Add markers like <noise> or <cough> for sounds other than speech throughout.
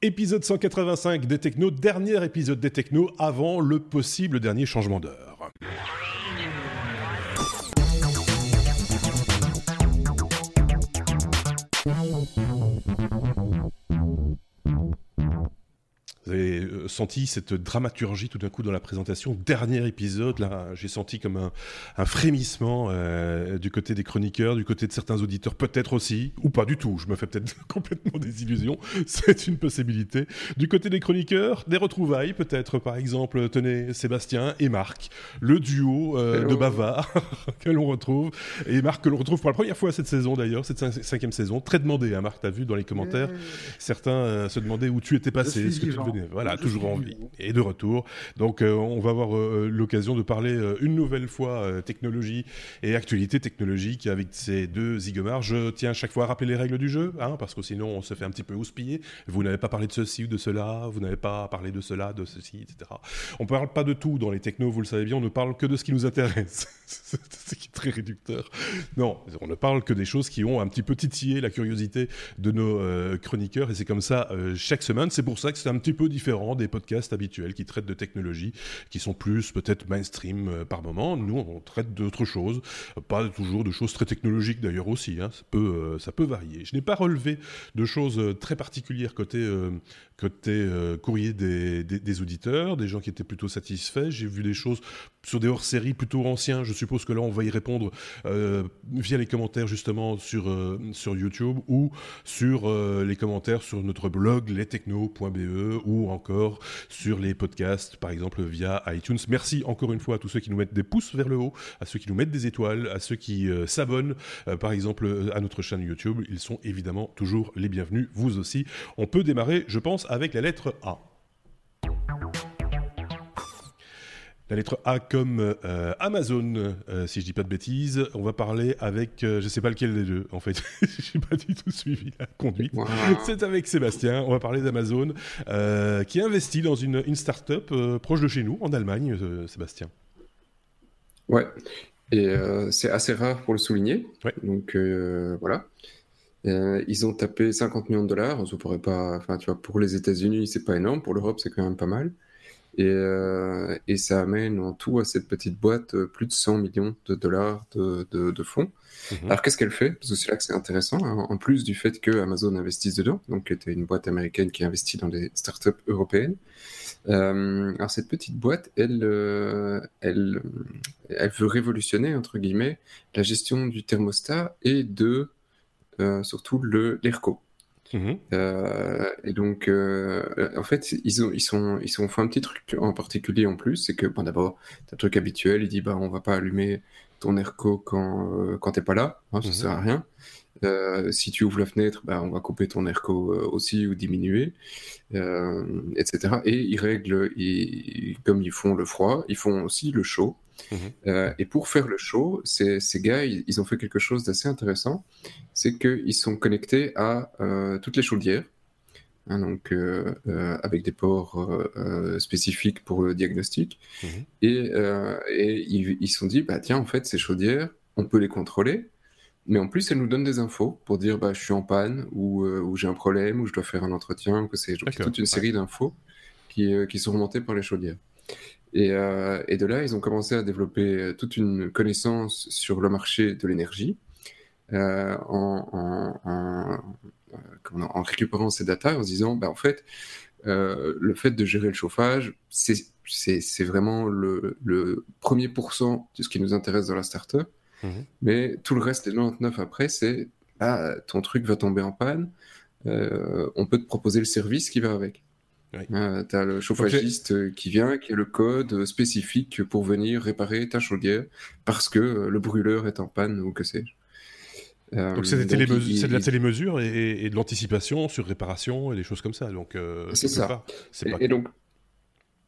Épisode 185 des Technos, dernier épisode des Technos avant le possible dernier changement d'heure. Senti cette dramaturgie tout d'un coup dans la présentation. Dernier épisode, là, j'ai senti comme un, un frémissement euh, du côté des chroniqueurs, du côté de certains auditeurs, peut-être aussi, ou pas du tout. Je me fais peut-être <laughs> complètement des illusions. <laughs> C'est une possibilité. Du côté des chroniqueurs, des retrouvailles, peut-être, par exemple, tenez, Sébastien et Marc, le duo euh, de bavards <laughs> que l'on retrouve. Et Marc, que l'on retrouve pour la première fois cette saison d'ailleurs, cette cin- cinquième saison. Très demandé, hein, Marc, t'as vu dans les commentaires. Certains euh, se demandaient où tu étais passé, ce que tu devenais. Voilà, Je toujours en vie. Et de retour. Donc, euh, on va avoir euh, l'occasion de parler euh, une nouvelle fois technologie et actualité technologique avec ces deux zigomards. Je tiens chaque fois à rappeler les règles du jeu, hein, parce que sinon on se fait un petit peu houspiller. Vous n'avez pas parlé de ceci ou de cela, vous n'avez pas parlé de cela, de ceci, etc. On ne parle pas de tout dans les technos, vous le savez bien, on ne parle que de ce qui nous intéresse. <laughs> C'est très réducteur. Non, on ne parle que des choses qui ont un petit peu titillé la curiosité de nos euh, chroniqueurs, et c'est comme ça euh, chaque semaine. C'est pour ça que c'est un petit peu différent des podcasts habituels qui traitent de technologie, qui sont plus peut-être mainstream euh, par moment. Nous, on traite d'autres choses, pas toujours de choses très technologiques d'ailleurs aussi. hein. Ça, peut, varier. Je n'ai pas relevé de choses très particulières côté, côté euh, courrier des, auditeurs, des gens qui étaient plutôt satisfaits. J'ai vu des choses sur des hors-séries plutôt anciens. Je suppose que là, on va y répondre euh, via les commentaires justement sur, euh, sur YouTube ou sur les commentaires sur notre blog lestechno.be ou encore sur les podcasts, par exemple via iTunes. Merci encore une fois à tous ceux qui nous mettent des pouces vers le haut, à ceux qui nous mettent des étoiles, à ceux qui s'abonnent, par exemple, à notre chaîne YouTube. Ils sont évidemment toujours les bienvenus, vous aussi. On peut démarrer, je pense, avec la lettre A. La lettre A comme euh, Amazon, euh, si je dis pas de bêtises. On va parler avec, euh, je sais pas lequel des deux, en fait. <laughs> J'ai pas du tout suivi la conduite. C'est avec Sébastien. On va parler d'Amazon, euh, qui investit dans une, une start-up proche de chez nous, en Allemagne, Sébastien. Ouais, et c'est assez rare pour le souligner. Ouais. Donc voilà. Euh, ils ont tapé 50 millions de dollars. Pourrait pas, enfin, tu vois, pour les États-Unis, c'est pas énorme. Pour l'Europe, c'est quand même pas mal. Et, euh, et ça amène en tout à cette petite boîte euh, plus de 100 millions de dollars de, de, de fonds. Mhm. Alors qu'est-ce qu'elle fait? Parce que c'est là que c'est intéressant. hein. En plus du fait que Amazon investisse dedans, donc qui était une boîte américaine qui investit dans des startups européennes. Euh, alors cette petite boîte, elle, elle, elle veut révolutionner entre guillemets la gestion du thermostat et de surtout le l'ERCO. Mhm. Euh, et donc, euh, en fait, ils ont, ils sont, ils ont fait un petit truc en particulier en plus, c'est que, bon, d'abord, t'as le truc habituel, il dit, bah, on va pas allumer ton airco quand, euh, quand t'es pas là, hein, ça Mhm. sert à rien. Euh, si tu ouvres la fenêtre, bah, on va couper ton airco euh, aussi ou diminuer, euh, etc. Et ils règlent, ils- comme ils font le froid, ils font aussi le chaud. Mhm. Euh, et pour faire le show, ces, ces gars, ils, ils ont fait quelque chose d'assez intéressant. C'est qu'ils sont connectés à toutes les chaudières, hein, donc avec des ports spécifiques pour le diagnostic. Mhm. Et, ils se sont dit, bah tiens, en fait, ces chaudières, on peut les contrôler. Mais en plus, elles nous donnent des infos pour dire, bah, je suis en panne, ou, euh, ou j'ai un problème, ou je dois faire un entretien, ou que c'est. Toute une ouais. série d'infos qui, euh, qui sont remontées par les chaudières. Et, euh, et de là, ils ont commencé à développer toute une connaissance sur le marché de l'énergie en, en, en, comment- en récupérant ces datas, en se disant, bah, en fait, le fait de gérer le chauffage, c'est vraiment le, le premier pourcent de ce qui nous intéresse dans la startup. Mhm. Mais tout le reste, les 99 après, c'est ah, ton truc va tomber en panne, euh, on peut te proposer le service qui va avec. Oui. Euh, tu as le chauffagiste euh, qui vient, qui a le code spécifique pour venir réparer ta chaudière parce que le brûleur est en panne ou que sais-je. Euh, Donc c'est il- de la télémesure et, et de l'anticipation sur réparation et des choses comme ça. Donc C'est ça. et donc,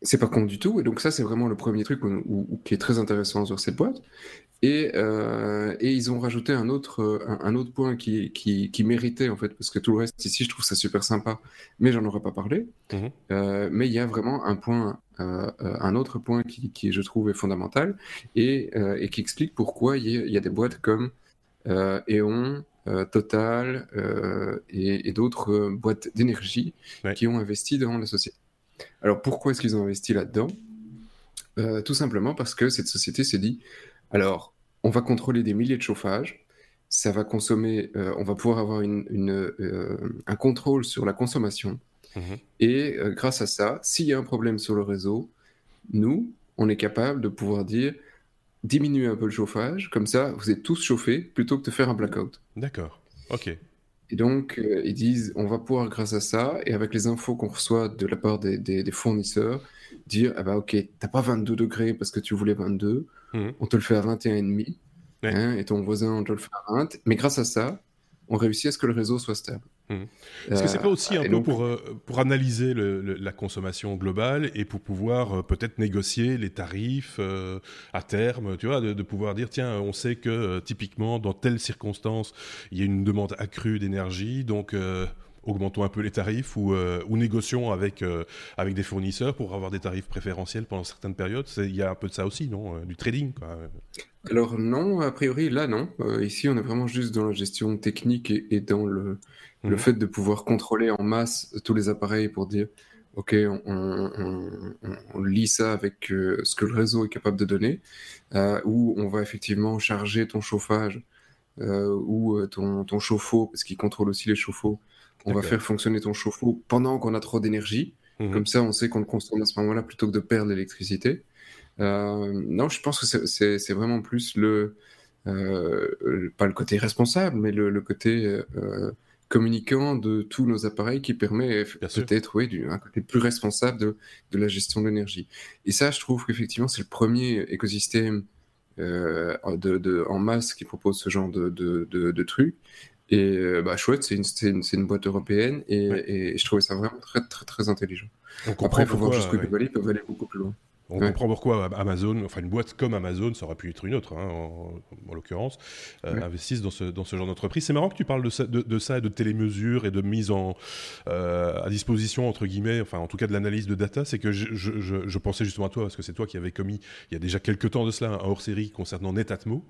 c'est pas con du tout. Et donc, ça, c'est vraiment le premier truc où- où- où- qui est très intéressant sur cette boîte. Et, euh, et ils ont rajouté un autre, euh, un, un autre point qui, qui, qui méritait, en fait, parce que tout le reste ici, je trouve ça super sympa, mais j'en aurais pas parlé. Mhm. Euh, mais il y a vraiment un point, euh, un autre point qui, qui, je trouve, est fondamental et, et qui explique pourquoi il y, a- il y a des boîtes comme E.ON, Total et, d'autres boîtes d'énergie qui ont investi dans la société. Alors pourquoi est-ce qu'ils ont investi là-dedans? Tout simplement parce que cette société s'est dit, alors on va contrôler des milliers de chauffages, ça va consommer, on va pouvoir avoir une, un contrôle sur la consommation. Mmh et grâce à ça, s'il y a un problème sur le réseau, nous, on est capable de pouvoir dire diminuer un peu le chauffage, comme ça, vous êtes tous chauffés plutôt que de faire un blackout. D'accord, ok. Et donc, euh, ils disent, on va pouvoir, grâce à ça, et avec les infos qu'on reçoit de la part des, fournisseurs, dire, ah bah ok, t'as pas 22 degrés parce que tu voulais 22, mhm. on te le fait à 21,5, hein, et ton voisin, on te le fait à 20, mais grâce à ça, on réussit à ce que le réseau soit stable. Mmh. Est-ce que c'est pas aussi un peu pour, euh, pour analyser la consommation globale et pour pouvoir euh, peut-être négocier les tarifs euh, à terme, tu vois, de, pouvoir dire tiens, on sait que typiquement dans telles circonstances, il y a une demande accrue d'énergie, donc augmentons un peu les tarifs ou, ou négocions avec, avec des fournisseurs pour avoir des tarifs préférentiels pendant certaines périodes. Il y a un peu de ça aussi, non Du trading, quoi. Alors non, a priori là non. Euh, ici on est vraiment juste dans la gestion technique et, dans le, le, mhm. fait de pouvoir contrôler en masse tous les appareils pour dire ok on, lit ça avec euh, ce que le réseau est capable de donner, euh, ou on va effectivement charger ton chauffage ou ton, ton, chauffe-eau parce qu'il contrôle aussi les chauffe-eau. On va faire fonctionner ton chauffe-eau pendant qu'on a trop d'énergie. Mhm. Comme ça on sait qu'on le consomme à ce moment-là plutôt que de perdre l'électricité. Euh, non, je pense que c'est vraiment plus le, euh, pas le côté responsable, mais le, côté euh, communicant de tous nos appareils qui permet peut-être oui, un côté plus responsable de, de la gestion de l'énergie. Et ça, je trouve qu'effectivement, c'est le premier écosystème de, de, en masse qui propose ce genre de, de trucs. Et bah, chouette, c'est une, une, boîte européenne et, et, je trouvais ça vraiment très, très, très intelligent. Après, il faut voir jusqu'où aller, ils peuvent aller beaucoup plus loin. On comprend pourquoi Amazon, enfin une boîte comme Amazon, ça aurait pu être une autre, hein, en, l'occurrence, euh, investisse dans ce, dans ce genre d'entreprise. C'est marrant que tu parles de ça, de, de ça, de télémesure et de mise en, euh, à disposition, entre guillemets, enfin en tout cas de l'analyse de data. C'est que je, je, je, pensais justement à toi, parce que c'est toi qui avais commis, il y a déjà quelques temps de cela, un hors-série concernant Netatmo.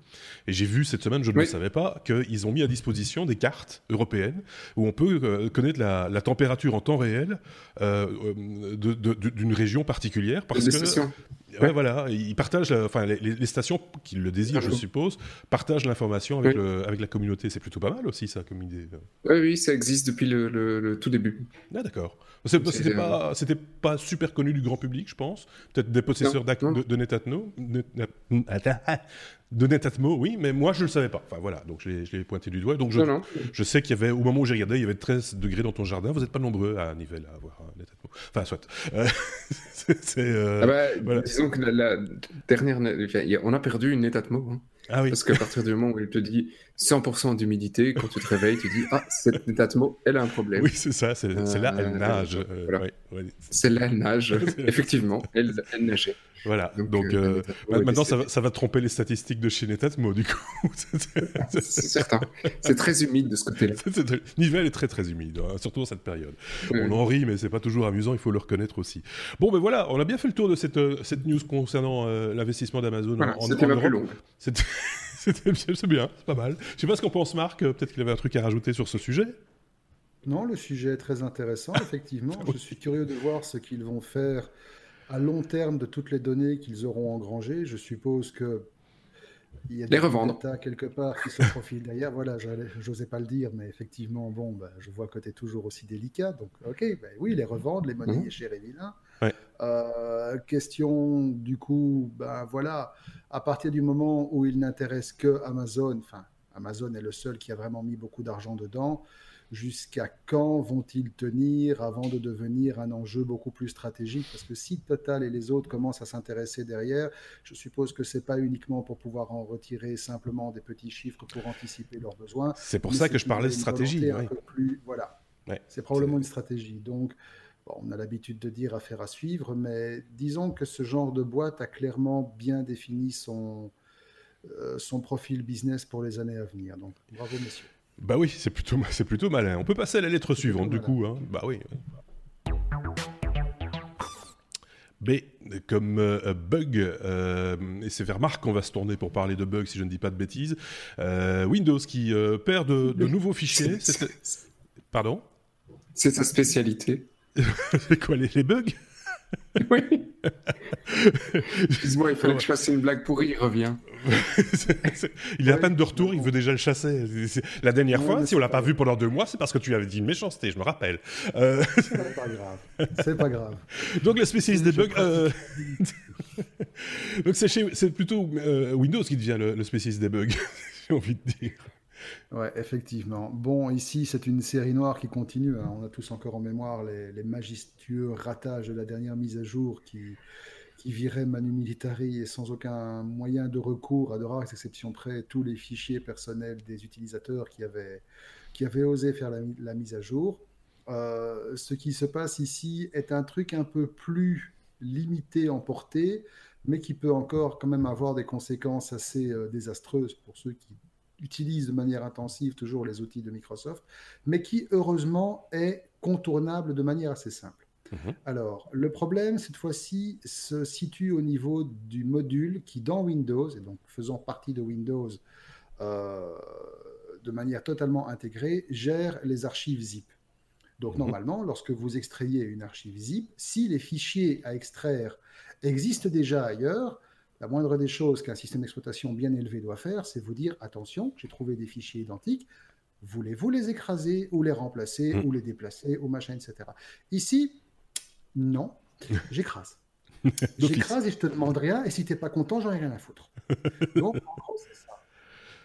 Et j'ai vu cette semaine, je ne le savais pas, qu'ils ont mis à disposition des cartes européennes où on peut euh, connaître la, la, température en temps réel d'une région particulière. Parce que, Ouais, voilà, ils partagent, enfin, les, stations qui le désirent, je suppose, partagent l'information avec, avec la communauté. C'est plutôt pas mal aussi, ça, comme idée. Oui, oui, ça existe depuis le, tout début. Ah, d'accord. C'était pas, c'était pas super connu du grand public, je pense. Peut-être des possesseurs de, de Netatmo. De Netatmo, oui, mais moi je le savais pas. Enfin voilà, donc je l'ai pointé du doigt. Donc je, je sais qu'il y avait, au moment où j'ai regardé, il y avait 13 degrés dans ton jardin. Vous n'êtes pas nombreux à Nivelles à avoir un Netatmo. Enfin, soit. Euh, <laughs> euh, ah bah, Disons que la, dernière. On a perdu une Netatmo. Hein. Ah oui. Parce qu'à partir du moment où il te dit 100% d'humidité, quand tu te réveilles, tu dis Ah, cette Netatmo, elle a un problème. Oui, c'est ça, c'est là, elle euh, nage. C'est là, elle nage. <laughs> Effectivement, elle, elle nageait. Voilà, donc, euh, euh, maintenant ça va, ça va, tromper les statistiques de chez Netatmo du coup. <laughs> c'est certain. C'est très humide de ce côté-là. Nivelle est très très humide, hein, surtout dans cette période. On en rit, mais c'est pas toujours amusant, il faut le reconnaître aussi. Bon, ben voilà, on a bien fait le tour de cette, euh, cette news concernant l'investissement d'Amazon voilà, en, C'était plus long. <laughs> C'était bien, c'est bien, c'est pas mal. Je sais pas ce qu'on pense, Marc, peut-être qu'il avait un truc à rajouter sur ce sujet. Non, le sujet est très intéressant, effectivement. <laughs> Je suis curieux de voir ce qu'ils vont faire à long terme de toutes les données qu'ils auront engrangées. Je suppose que il y a des revendre. quelque part qui se profilent derrière. Voilà, j'osais pas le dire, mais effectivement, bon, bah, je vois que tu es toujours aussi délicat. Donc, ok, ben oui, les revendre, les monnayer mmh. chez Revilla. Euh, question, du coup, ben voilà, à partir du moment où il n'intéresse que Amazon, enfin, Amazon est le seul qui a vraiment mis beaucoup d'argent dedans, jusqu'à quand vont-ils tenir avant de devenir un enjeu beaucoup plus stratégique? Parce que si Total et les autres commencent à s'intéresser derrière, je suppose que c'est pas uniquement pour pouvoir en retirer simplement des petits chiffres pour anticiper leurs besoins. C'est pour ça que je parlais de stratégie. Plus, voilà, c'est probablement une stratégie. Donc, on a l'habitude de dire affaire à suivre, mais disons que ce genre de boîte a clairement bien défini son, euh, son profil business pour les années à venir. Donc, bravo, messieurs. Bah oui, c'est plutôt, c'est plutôt malin. On peut passer à la lettre suivante, du coup. Hein. Bah oui. B comme bug, et c'est vers Marc qu'on va se tourner pour parler de bug si je ne dis pas de bêtises. Windows qui perd de, de nouveaux fichiers. Pardon? C'est sa spécialité. <laughs> c'est quoi les bugs? Oui. <laughs> Excuse-moi, il fallait que je fasse une blague pourrie, il revient. <laughs> il est à peine de retour, il veut déjà le chasser. La dernière fois, si on l'a pas, vu pendant deux mois, c'est parce que tu avais dit une méchanceté, je me rappelle. Euh... C'est pas grave. C'est pas grave. <laughs> Donc le spécialiste des bugs. Euh, <laughs> donc c'est plutôt euh, Windows qui devient le, le spécialiste des bugs, j'ai envie de dire. Ouais, effectivement. Bon, ici, c'est une série noire qui continue. Hein. On a tous encore en mémoire les, majestueux ratages de la dernière mise à jour qui, qui virait Manu Militari et sans aucun moyen de recours, à de rares exceptions près, tous les fichiers personnels des utilisateurs qui avaient, qui avaient osé faire la, mise à jour. Euh, ce qui se passe ici est un truc un peu plus limité en portée, mais qui peut encore quand même avoir des conséquences assez euh, désastreuses pour ceux qui utilise de manière intensive toujours les outils de Microsoft, mais qui heureusement est contournable de manière assez simple. Mhm. Alors, le problème, cette fois-ci, se situe au niveau du module qui, dans Windows, et donc faisant partie de Windows euh, de manière totalement intégrée, gère les archives zip. Donc, mhm. normalement, lorsque vous extrayez une archive zip, si les fichiers à extraire existent déjà ailleurs, la moindre des choses qu'un système d'exploitation bien élevé doit faire, c'est vous dire attention, j'ai trouvé des fichiers identiques, voulez-vous les écraser ou les remplacer hmm. ou les déplacer ou machin, etc. Ici, non, <laughs> j'écrase. j'écrase et je te demande rien, et si tu n'es pas content, j'en ai rien à foutre. Donc, en gros, c'est ça.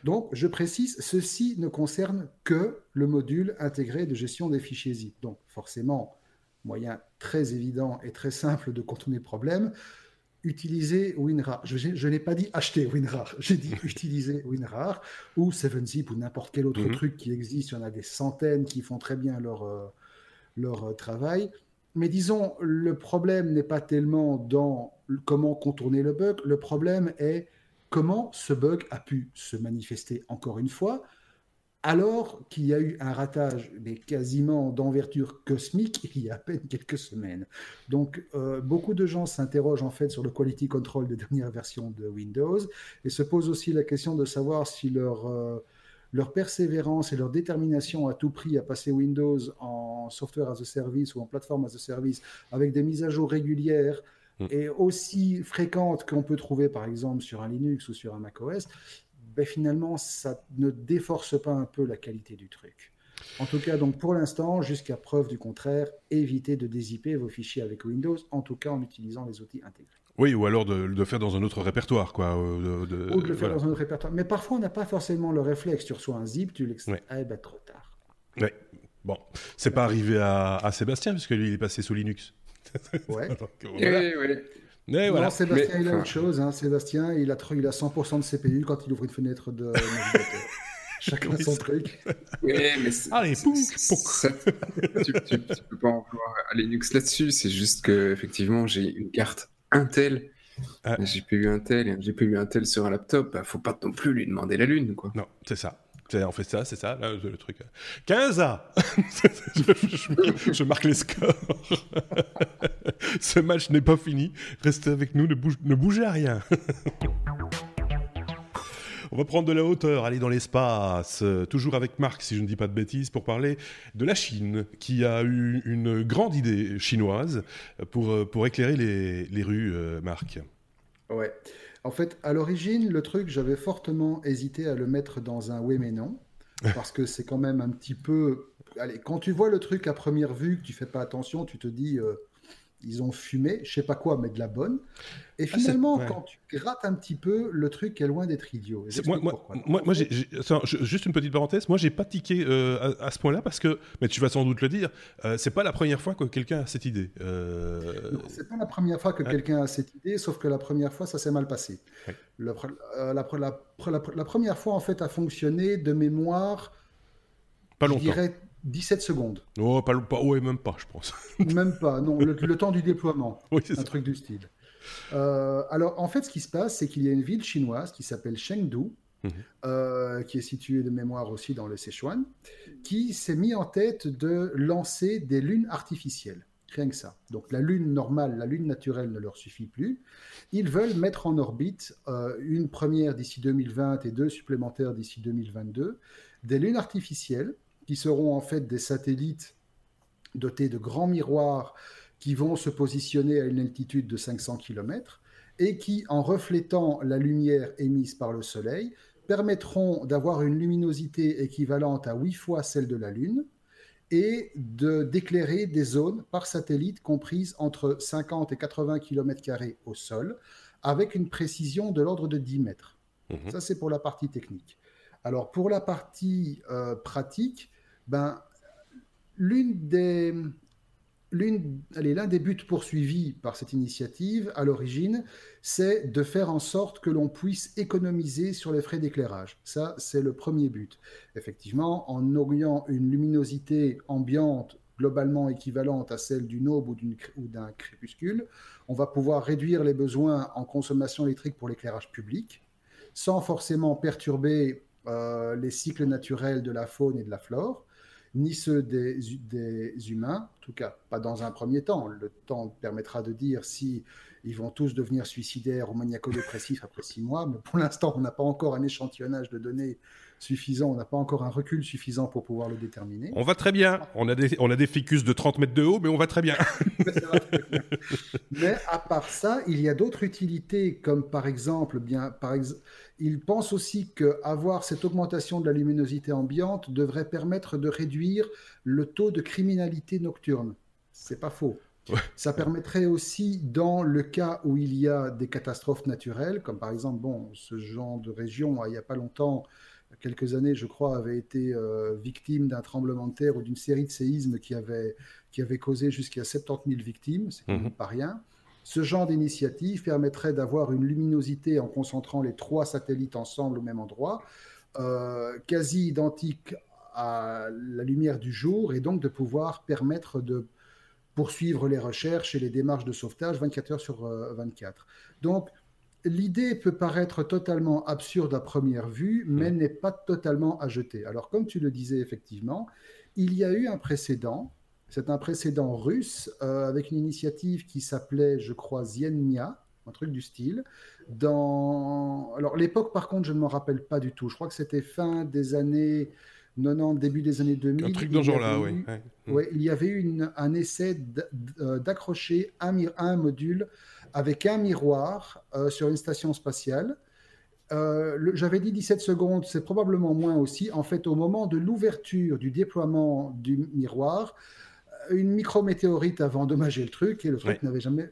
Donc, je précise, ceci ne concerne que le module intégré de gestion des fichiers zip. Donc, forcément, moyen très évident et très simple de contourner le problème, utiliser WinRAR. Je, n'ai pas dit acheter WinRAR, <laughs> j'ai dit utiliser WinRAR ou 7zip ou n'importe quel autre mhm. truc qui existe. Il y en a des centaines qui font très bien leur, euh, leur euh, travail. Mais disons, le problème n'est pas tellement dans comment contourner le bug, le problème est comment ce bug a pu se manifester encore une fois alors qu'il y a eu un ratage mais quasiment d'envergure cosmique <laughs> il y a à peine quelques semaines. Donc euh, beaucoup de gens s'interrogent en fait sur le quality control des <laughs> dernières versions de Windows et se posent aussi la question de savoir si leur, euh, leur persévérance et leur détermination à tout prix à passer Windows en software as a service ou en plateforme as a service avec des mises à jour régulières mm. et aussi fréquentes qu'on peut trouver par exemple sur un Linux ou sur un macOS, ben, finalement, ça ne déforce pas un peu la qualité du truc. En tout cas, donc pour l'instant, jusqu'à preuve du contraire, évitez de dézipper vos fichiers avec Windows, en tout cas en utilisant les outils intégrés. Oui, ou alors de, le faire dans un autre répertoire, quoi. Euh, de, ou de le faire dans un autre répertoire. Mais parfois, on n'a pas forcément le réflexe. Tu reçois un zip, tu l'extrais, eh ben, trop tard. Oui. Bon, c'est pas arrivé à, Sébastien, puisque lui, il est passé sous Linux. <laughs> Ouais. oui, oui. Mais non, Sébastien, il a autre chose. Hein. Sébastien, il a, il a 100% de CPU quand il ouvre une fenêtre de navigateur. <laughs> Chacun son truc. Oui, mais Allez, ça, tu, tu, peux pas en vouloir à Linux là-dessus. C'est juste que effectivement, j'ai une carte Intel. Ah. J'ai Intel et un GPU Intel sur un laptop. Bah, faut pas non plus lui demander la lune, quoi. Non, c'est ça. On fait ça, c'est ça, le truc. 15 A <laughs> je, marque les scores. <laughs> Ce match n'est pas fini. Restez avec nous, ne, ne bougez à rien. <laughs> On va prendre de la hauteur, aller dans l'espace, toujours avec Marc, si je ne dis pas de bêtises, pour parler de la Chine, qui a eu une grande idée chinoise pour, pour éclairer les, les rues, euh, Marc. Ouais. En fait, à l'origine, le truc, j'avais fortement hésité à le mettre dans un oui mais non, parce que c'est quand même un petit peu. Allez, quand tu vois le truc à première vue, que tu fais pas attention, tu te dis, euh, ils ont fumé, je sais pas quoi, mais de la bonne. Et ah, finalement, quand tu grattes un petit peu, le truc est loin d'être idiot. Moi, moi, moi, juste une petite parenthèse, moi j'ai pas tiqué euh, à, ce point-là parce que, mais tu vas sans doute le dire, euh, c'est pas la première fois que quelqu'un a cette idée. Euh... C'est pas la première fois que quelqu'un a cette idée, sauf que la première fois ça s'est mal passé. Euh, la, la, première fois en fait a fonctionné de mémoire. Pas longtemps. Je dirais 17 secondes. Oh, pas, pas, ouais, même pas, je pense. <laughs> même pas, non, le, temps du déploiement. <laughs> Oui, un truc du style. Euh, alors, en fait, ce qui se passe, c'est qu'il y a une ville chinoise qui s'appelle Chengdu, mhm. euh, qui est située de mémoire aussi dans le Sichuan, qui s'est mis en tête de lancer des lunes artificielles. Rien que ça. Donc la Lune normale, la Lune naturelle ne leur suffit plus. Ils veulent mettre en orbite euh, une première d'ici 2020 et deux supplémentaires d'ici 2022, des lunes artificielles qui seront en fait des satellites dotés de grands miroirs qui vont se positionner à une altitude de 500 km et qui, en reflétant la lumière émise par le Soleil, permettront d'avoir une luminosité équivalente à 8 fois celle de la Lune et de d'éclairer des zones par satellite comprises entre 50 et 80 km au sol, avec une précision de l'ordre de 10 mètres. Mhm. Ça, c'est pour la partie technique. Alors, pour la partie euh, pratique, ben, l'une des, l'un des buts poursuivis par cette initiative à l'origine, c'est de faire en sorte que l'on puisse économiser sur les frais d'éclairage. Ça, c'est le premier but. Effectivement, en ayant une luminosité ambiante globalement équivalente à celle d'une aube ou d'un crépuscule, on va pouvoir réduire les besoins en consommation électrique pour l'éclairage public, sans forcément perturber euh, les cycles naturels de la faune et de la flore ni ceux des, humains, en tout cas pas dans un premier temps. Le temps permettra de dire si ils vont tous devenir suicidaires ou maniaco-dépressifs après six mois, mais pour l'instant, on n'a pas encore un échantillonnage de données suffisant, on n'a pas encore un recul suffisant pour pouvoir le déterminer. On va très bien. On a des, on a des ficus de 30 mètres de haut, mais on <laughs> va très bien. mais à part ça, il y a d'autres utilités, comme par exemple, bien, par exemple, il pense aussi qu'avoir cette augmentation de la luminosité ambiante devrait permettre de réduire le taux de criminalité nocturne. C'est pas faux. Ça permettrait aussi, dans le cas où il y a des catastrophes naturelles, comme par exemple, bon, ce genre de région, il n'y a pas longtemps, quelques années, je crois, avait été euh, victime d'un tremblement de terre ou d'une série de séismes qui avait, qui avait causé jusqu'à 70 000 victimes, c'est mmh. pas rien. Ce genre d'initiative permettrait d'avoir une luminosité en concentrant les trois satellites ensemble au même endroit, euh, quasi identique à la lumière du jour, et donc de pouvoir permettre de poursuivre les recherches et les démarches de sauvetage 24 heures sur 24. Euh, donc, l'idée peut paraître totalement absurde à première vue, mais mmh. n'est pas totalement à jeter. Alors, comme tu le disais effectivement, il y a eu un précédent c'est un précédent russe euh, avec une initiative qui s'appelait, je crois, Ziennia, un truc du style. Dans... Alors, l'époque, par contre, je ne m'en rappelle pas du tout. Je crois que c'était fin des années 90, début des années 2000. Un truc dans genre-là, oui. Ouais. il y avait eu un essai euh, d'accrocher un, un, module avec un miroir euh, sur une station spatiale. J'avais dit 17 secondes, c'est probablement moins aussi. En fait, au moment de l'ouverture du déploiement du miroir, une micrométéorite a endommagé le truc et le truc n'avait jamais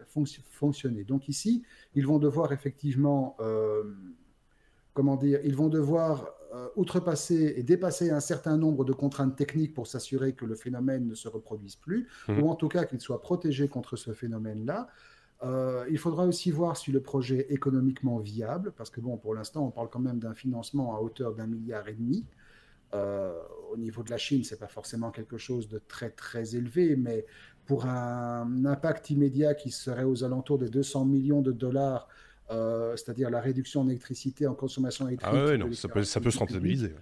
fonctionné. Donc ici, ils vont devoir effectivement, euh, comment dire, ils vont devoir euh, outrepasser et dépasser un certain nombre de contraintes techniques pour s'assurer que le phénomène ne se reproduise plus, mhm. ou en tout cas qu'il soit protégé contre ce phénomène-là. Euh, il faudra aussi voir si le projet est économiquement viable, parce que bon, pour l'instant, on parle quand même d'un financement à hauteur d'un milliard et demi. Euh, au niveau de la Chine, c'est pas forcément quelque chose de très très élevé, mais pour un impact immédiat qui serait aux alentours de 200 millions de dollars, euh, c'est-à-dire la réduction d'électricité en consommation électrique. Ah ouais, ça, peut, ça peut se rentabiliser.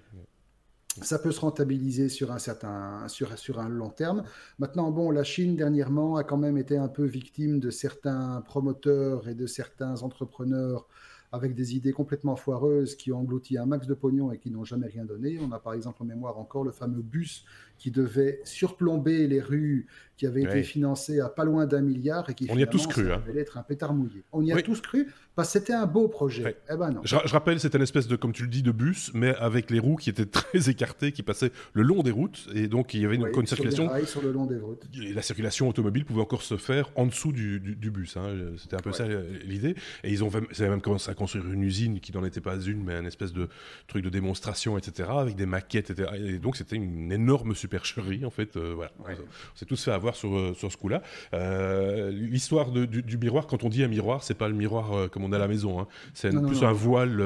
Ça peut se rentabiliser sur un certain, sur, un long terme. Maintenant, bon, la Chine dernièrement a quand même été un peu victime de certains promoteurs et de certains entrepreneurs avec des idées complètement foireuses qui ont englouti un max de pognon et qui n'ont jamais rien donné. On a par exemple en mémoire encore le fameux bus qui devait surplomber les rues, qui avait été financé à pas loin d'un milliard et qui On y a tous cru, hein. être un pétard mouillé. On y a tous cru parce que c'était un beau projet. Eh ben non. Je, rappelle, c'était une espèce de, comme tu le dis, de bus, mais avec les roues qui étaient <laughs> très écartées, qui passaient le long des routes, et donc il y avait une, une circulation. Sur le long des routes. Et la circulation automobile pouvait encore se faire en dessous du, bus. Hein. C'était un peu ça l'idée. Et ils ont même commencé à construire une usine qui n'en était pas une, mais un espèce de truc de démonstration, etc., avec des maquettes, etc. Et donc c'était une énorme supercherie, en fait. Euh, voilà. On s'est tous fait avoir sur, euh, sur ce coup-là. Euh, l'histoire du, miroir, quand on dit un miroir, c'est pas le miroir comme on a à la maison. Hein. C'est plus un voile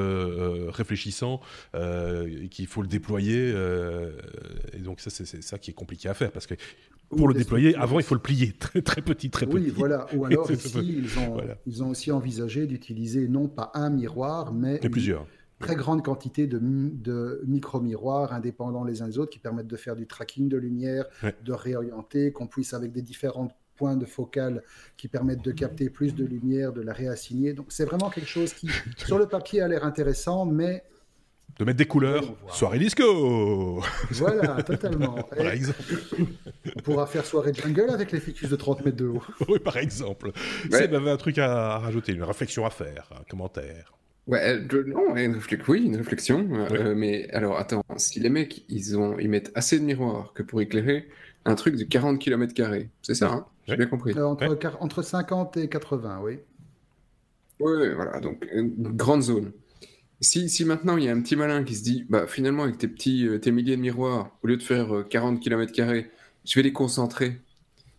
réfléchissant qu'il faut le déployer. et donc ça, c'est ça qui est compliqué à faire parce que pour le déployer, avant, il faut le plier <laughs> très, très petit, très petit. Oui, voilà. Ou alors, <laughs> ici, ils ont, ils ont aussi envisagé d'utiliser non pas un miroir, mais, plusieurs très grande quantité de, de micro-miroirs indépendants les uns des autres qui permettent de faire du tracking de lumière, de réorienter, qu'on puisse avec des différentes points de focale qui permettent de capter plus de lumière, de la réassigner. Donc c'est vraiment quelque chose qui, <laughs> sur le papier, a l'air intéressant, mais de mettre des couleurs. Soirée disco Voilà, <laughs> totalement. par exemple. On pourra faire soirée jungle avec les ficus de 30 mètres de haut. <laughs> oui, par exemple. Ouais. Seb avait un truc à, rajouter, une réflexion à faire, un commentaire. Ouais, euh, non, une oui, une réflexion. Euh, mais alors, attends, si les mecs, ils, ont, ils mettent assez de miroirs que pour éclairer un truc de 40 km, c'est ça, hein J'ai bien compris. Euh, entre, entre 50 et 80, oui. Oui, voilà, donc une grande zone. Si, si, maintenant il y a un petit malin qui se dit, bah finalement avec tes petits, tes milliers de miroirs, au lieu de faire 40 km, je vais les concentrer.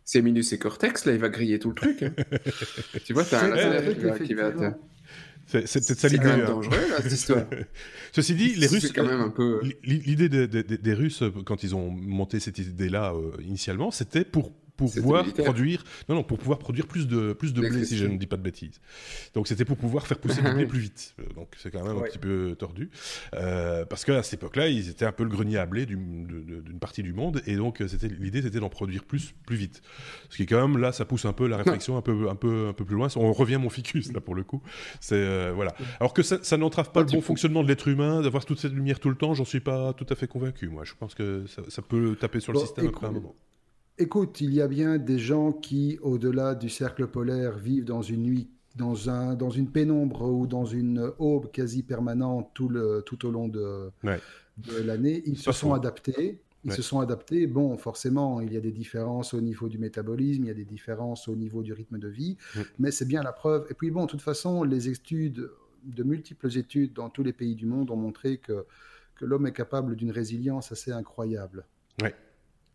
C'est Minus et Cortex, là, il va griller tout le truc. Hein. <laughs> tu vois, t'as un laser qui va. C'est peut-être ça l'idée. C'est hein. dangereux, là, cette histoire. <laughs> Ceci dit, les Russes. quand même un peu. L'idée des, des, des, Russes, quand ils ont monté cette idée-là euh, initialement, c'était pour pouvoir produire non non pour pouvoir produire plus de plus de blé si je ne dis pas de bêtises. Donc c'était pour pouvoir faire pousser <laughs> le blé plus vite. Donc c'est quand même un petit peu tordu. Euh, parce qu'à cette époque-là ils étaient un peu le grenier à blé d'une partie du monde. Et donc c'était l'idée c'était d'en produire plus plus vite. Ce qui est quand même là ça pousse un peu la réflexion un peu un peu un peu plus loin. On revient à mon ficus là pour le coup. C'est euh, voilà. Alors que ça, ça n'entrave pas le bon fonctionnement de l'être humain d'avoir toute cette lumière tout le temps j'en suis pas tout à fait convaincu moi. Je pense que ça, peut taper sur le système après un moment Écoute, il y a bien des gens qui, au-delà du cercle polaire, vivent dans une nuit, dans, un, dans une pénombre ou dans une aube quasi permanente tout, le, tout au long de, l'année. Ils se sont adaptés. Ils se sont adaptés. Bon, forcément, il y a des différences au niveau du métabolisme, il y a des différences au niveau du rythme de vie, mais c'est bien la preuve. Et puis, bon, de toute façon, les études, de multiples études dans tous les pays du monde ont montré que, que l'homme est capable d'une résilience assez incroyable. Ouais.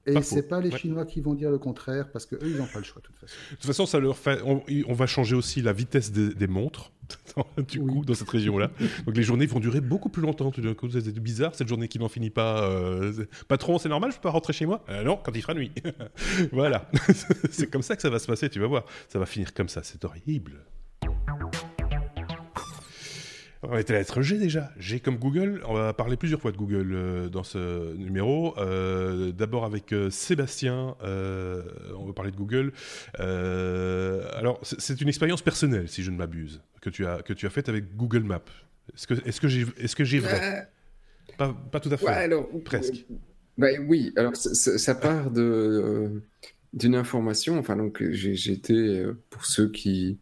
Et c'est pas les Chinois qui vont dire le contraire parce que eux ils n'ont pas le choix de toute façon. De toute façon, ça leur fait. On, va changer aussi la vitesse des, montres <laughs> du coup dans cette région-là. Donc les journées vont durer beaucoup plus longtemps. Tout d'un coup, c'est bizarre cette journée qui n'en finit pas. Euh... Patron, c'est normal, je peux pas rentrer chez moi? Euh, Non, quand il fera nuit. <laughs> voilà, <laughs> c'est comme ça que ça va se passer. Tu vas voir, ça va finir comme ça. C'est horrible. On était à la lettre G déjà. G comme Google. On va parler plusieurs fois de Google euh, dans ce numéro. Euh, d'abord avec euh, Sébastien. on va parler de Google. alors, c'est une expérience personnelle, si je ne m'abuse, que tu as que tu as faite avec Google Maps. Est-ce que est-ce que j'ai est-ce que j'ai vrai? Pas, pas, tout à fait. alors, presque. Bah, oui. Alors, ça, part de d'une information. Enfin, donc, été pour ceux qui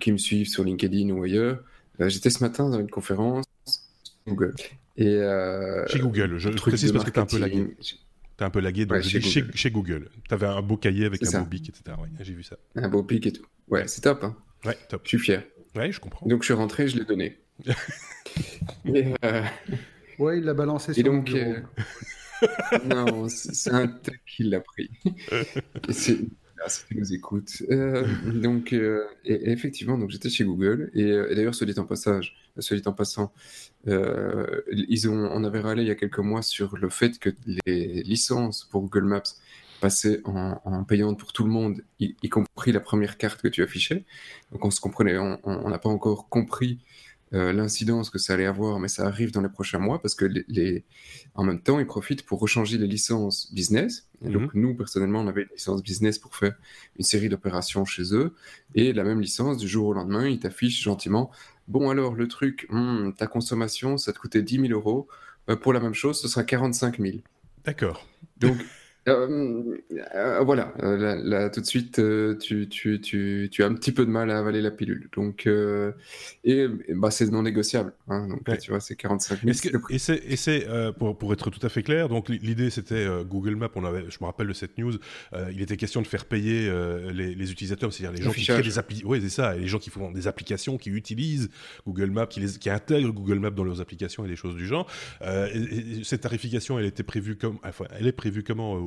qui me suivent sur LinkedIn ou ailleurs. Euh, j'étais ce matin dans une conférence Google. Et, euh, chez Google, je précise parce que tu un peu lagué. T'es un peu lagué, donc chez, Google. Chez, Google. T'avais un beau cahier avec un beau pic, etc. Ouais, j'ai vu ça. Un beau pic et tout. Ouais, c'est top. Hein. Ouais, top. Je suis fier. Ouais, je comprends. Donc je suis rentré, je l'ai donné. <laughs> et, euh... Ouais, il l'a balancé sur et donc, euh... <laughs> non, c'est un tech qui l'a pris. <laughs> c'est Merci qui nous écoute. Euh, donc, euh, effectivement, donc j'étais chez Google et, euh, d'ailleurs, ce dit en passage, en passant, ils ont, on avait râlé il y a quelques mois sur le fait que les licences pour Google Maps passaient en, payante pour tout le monde, y, compris la première carte que tu affichais. Donc, on se comprenait, on n'a pas encore compris euh, l'incidence que ça allait avoir, mais ça arrive dans les prochains mois parce que les, en même temps, ils profitent pour rechanger les licences business. donc, mhm. nous, personnellement, on avait une licence business pour faire une série d'opérations chez eux. Et la même licence, du jour au lendemain, ils t'affichent gentiment Bon, alors, le truc, hmm, ta consommation, ça te coûtait 10 000 euros. Euh, pour la même chose, ce sera 45 000. D'accord. Donc, Euh, euh, voilà, euh, là, tout de suite, tu, tu, tu, tu, as un petit peu de mal à avaler la pilule. Donc, et, bah, c'est non négociable. Hein, donc, tu vois, c'est 45 000. et c'est, pour, pour, être tout à fait clair, donc l'idée c'était Google Maps, on avait, je me rappelle de cette news, il était question de faire payer les, les, utilisateurs, c'est-à-dire les gens qui créent des applications, oui, c'est ça, et les gens qui font des applications, qui utilisent Google Maps, qui, les, qui intègrent Google Maps dans leurs applications et des choses du genre. Et, cette tarification, elle était prévue comme, enfin, elle est prévue comment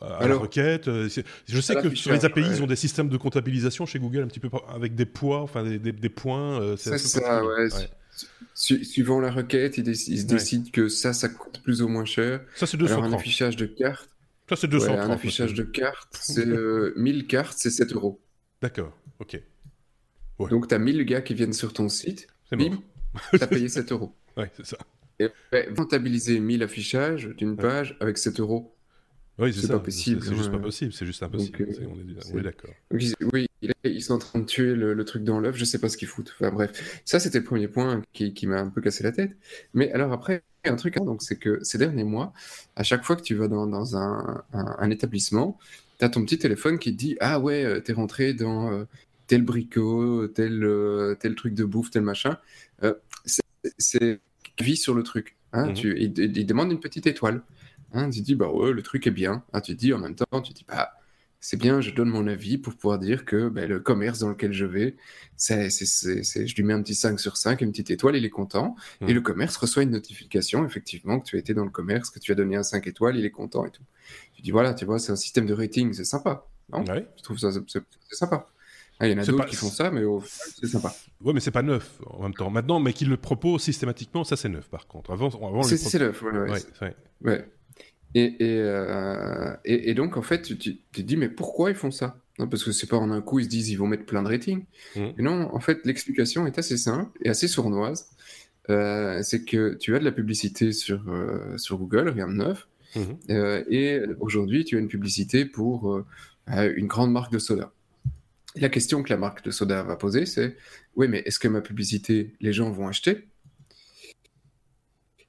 à la requête. Euh, je sais que sur les API, ils ont des systèmes de comptabilisation chez Google un petit peu avec des poids, enfin des, des, points. Euh, c'est ça, ouais. suivant la requête, ils, décident que ça, ça coûte plus ou moins cher. Ça, c'est 230. Alors, un affichage de cartes. Ça, c'est 230. un affichage de cartes, c'est 1000 euh, cartes, c'est 7 euros. D'accord, ok. Donc, tu as 1000 gars qui viennent sur ton site. Bim, tu as payé 7 euros. <laughs> Ouais, c'est ça. Et comptabiliser 1000 affichages d'une page avec 7 euros Oui, c'est pas possible. C'est juste pas possible, c'est juste impossible. on est, d'accord. Oui, ils sont en train de tuer le, truc dans l'œuf, je sais pas ce qu'ils foutent. Enfin bref, ça c'était le premier point qui, qui m'a un peu cassé la tête. Mais alors après, un truc, hein, donc c'est que ces derniers mois, à chaque fois que tu vas dans, dans un, un, établissement, tu as ton petit téléphone qui te dit Ah ouais, euh, t'es rentré dans euh, tel bricot, tel, euh, tel truc de bouffe, tel machin. c'est vie sur le truc. Hein, tu, il, il demande une petite étoile. Hein, tu te dis, bah ouais, le truc est bien. Ah, tu te dis en même temps, tu te dis, bah c'est bien, je donne mon avis pour pouvoir dire que ben, le commerce dans lequel je vais, c'est, je lui mets un petit 5 sur 5, une petite étoile, il est content. Et mmh. le commerce reçoit une notification, effectivement, que tu as été dans le commerce, que tu as donné un 5 étoiles, il est content et tout. Tu dis, voilà, tu vois, c'est un système de rating, c'est sympa. Non? Je trouve ça c'est, sympa. Ah, il y en a d'autres qui font ça, mais c'est sympa. Ouais, mais c'est pas neuf en même temps. Maintenant, mais qu'ils le proposent systématiquement, ça c'est neuf par contre. Avant, avant c'est, neuf, ouais. ouais, ouais. ouais. Et, euh, et, et, donc, en fait, tu, te dis, mais pourquoi ils font ça? Parce que c'est pas en un coup, ils se disent, ils vont mettre plein de ratings. Mmh. Et non, en fait, l'explication est assez simple et assez sournoise. Euh, c'est que tu as de la publicité sur, euh, sur Google, rien de neuf. Mmh. et aujourd'hui, tu as une publicité pour une grande marque de soda. La question que la marque de soda va poser, c'est oui, mais est-ce que ma publicité, les gens vont acheter?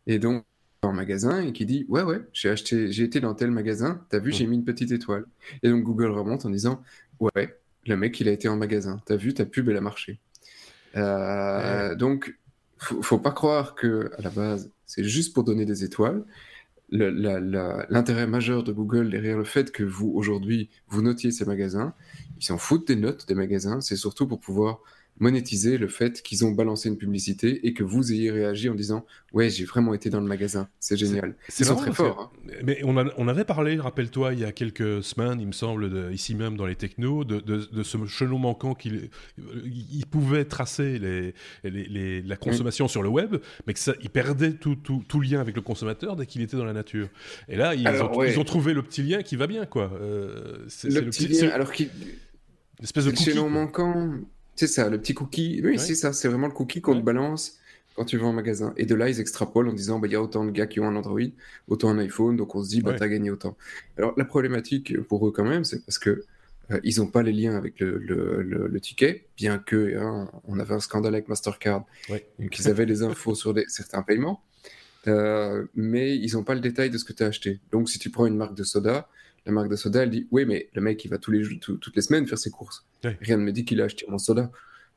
Et donc, en magasin et qui dit ouais ouais j'ai acheté j'ai été dans tel magasin t'as vu j'ai mis une petite étoile. Et donc Google remonte en disant ouais le mec il a été en magasin. T'as vu ta pub elle a marché. Euh, donc faut, faut pas croire que à la base c'est juste pour donner des étoiles l'intérêt majeur de Google derrière le fait que vous aujourd'hui vous notiez ces magasins ils s'en foutent des notes des magasins c'est surtout pour pouvoir monétiser le fait qu'ils ont balancé une publicité et que vous ayez réagi en disant ouais j'ai vraiment été dans le magasin. C'est génial. c'est très fort hein. mais on, on, avait parlé rappelle-toi il y a quelques semaines il me semble de, ici même dans les technos de, de, ce chelon manquant qu'il il pouvait tracer les, les, la consommation sur le web mais que ça il perdait tout, tout, tout lien avec le consommateur dès qu'il était dans la nature. Et là ils, ont, ils ont, trouvé le petit lien qui va bien quoi. Euh, le, petit lien alors qu'il espèce de chelon manquant c'est ça, le petit cookie. Oui, c'est ça, c'est vraiment le cookie qu'on te balance quand tu vas en magasin. Et de là, ils extrapolent en disant, bah, il y a autant de gars qui ont un Android, autant un iPhone, donc on se dit, bah, t'as gagné autant. Alors, la problématique pour eux quand même, c'est parce que euh, ils n'ont pas les liens avec le, le, ticket, bien que hein, on avait un scandale avec Mastercard, qu'ils avaient les infos sur certains paiements, euh, mais ils n'ont pas le détail de ce que tu as acheté. Donc, si tu prends une marque de soda, la marque de soda, elle dit Oui, mais le mec, il va tous les, toutes les semaines faire ses courses. Rien ne me dit qu'il a acheté mon soda.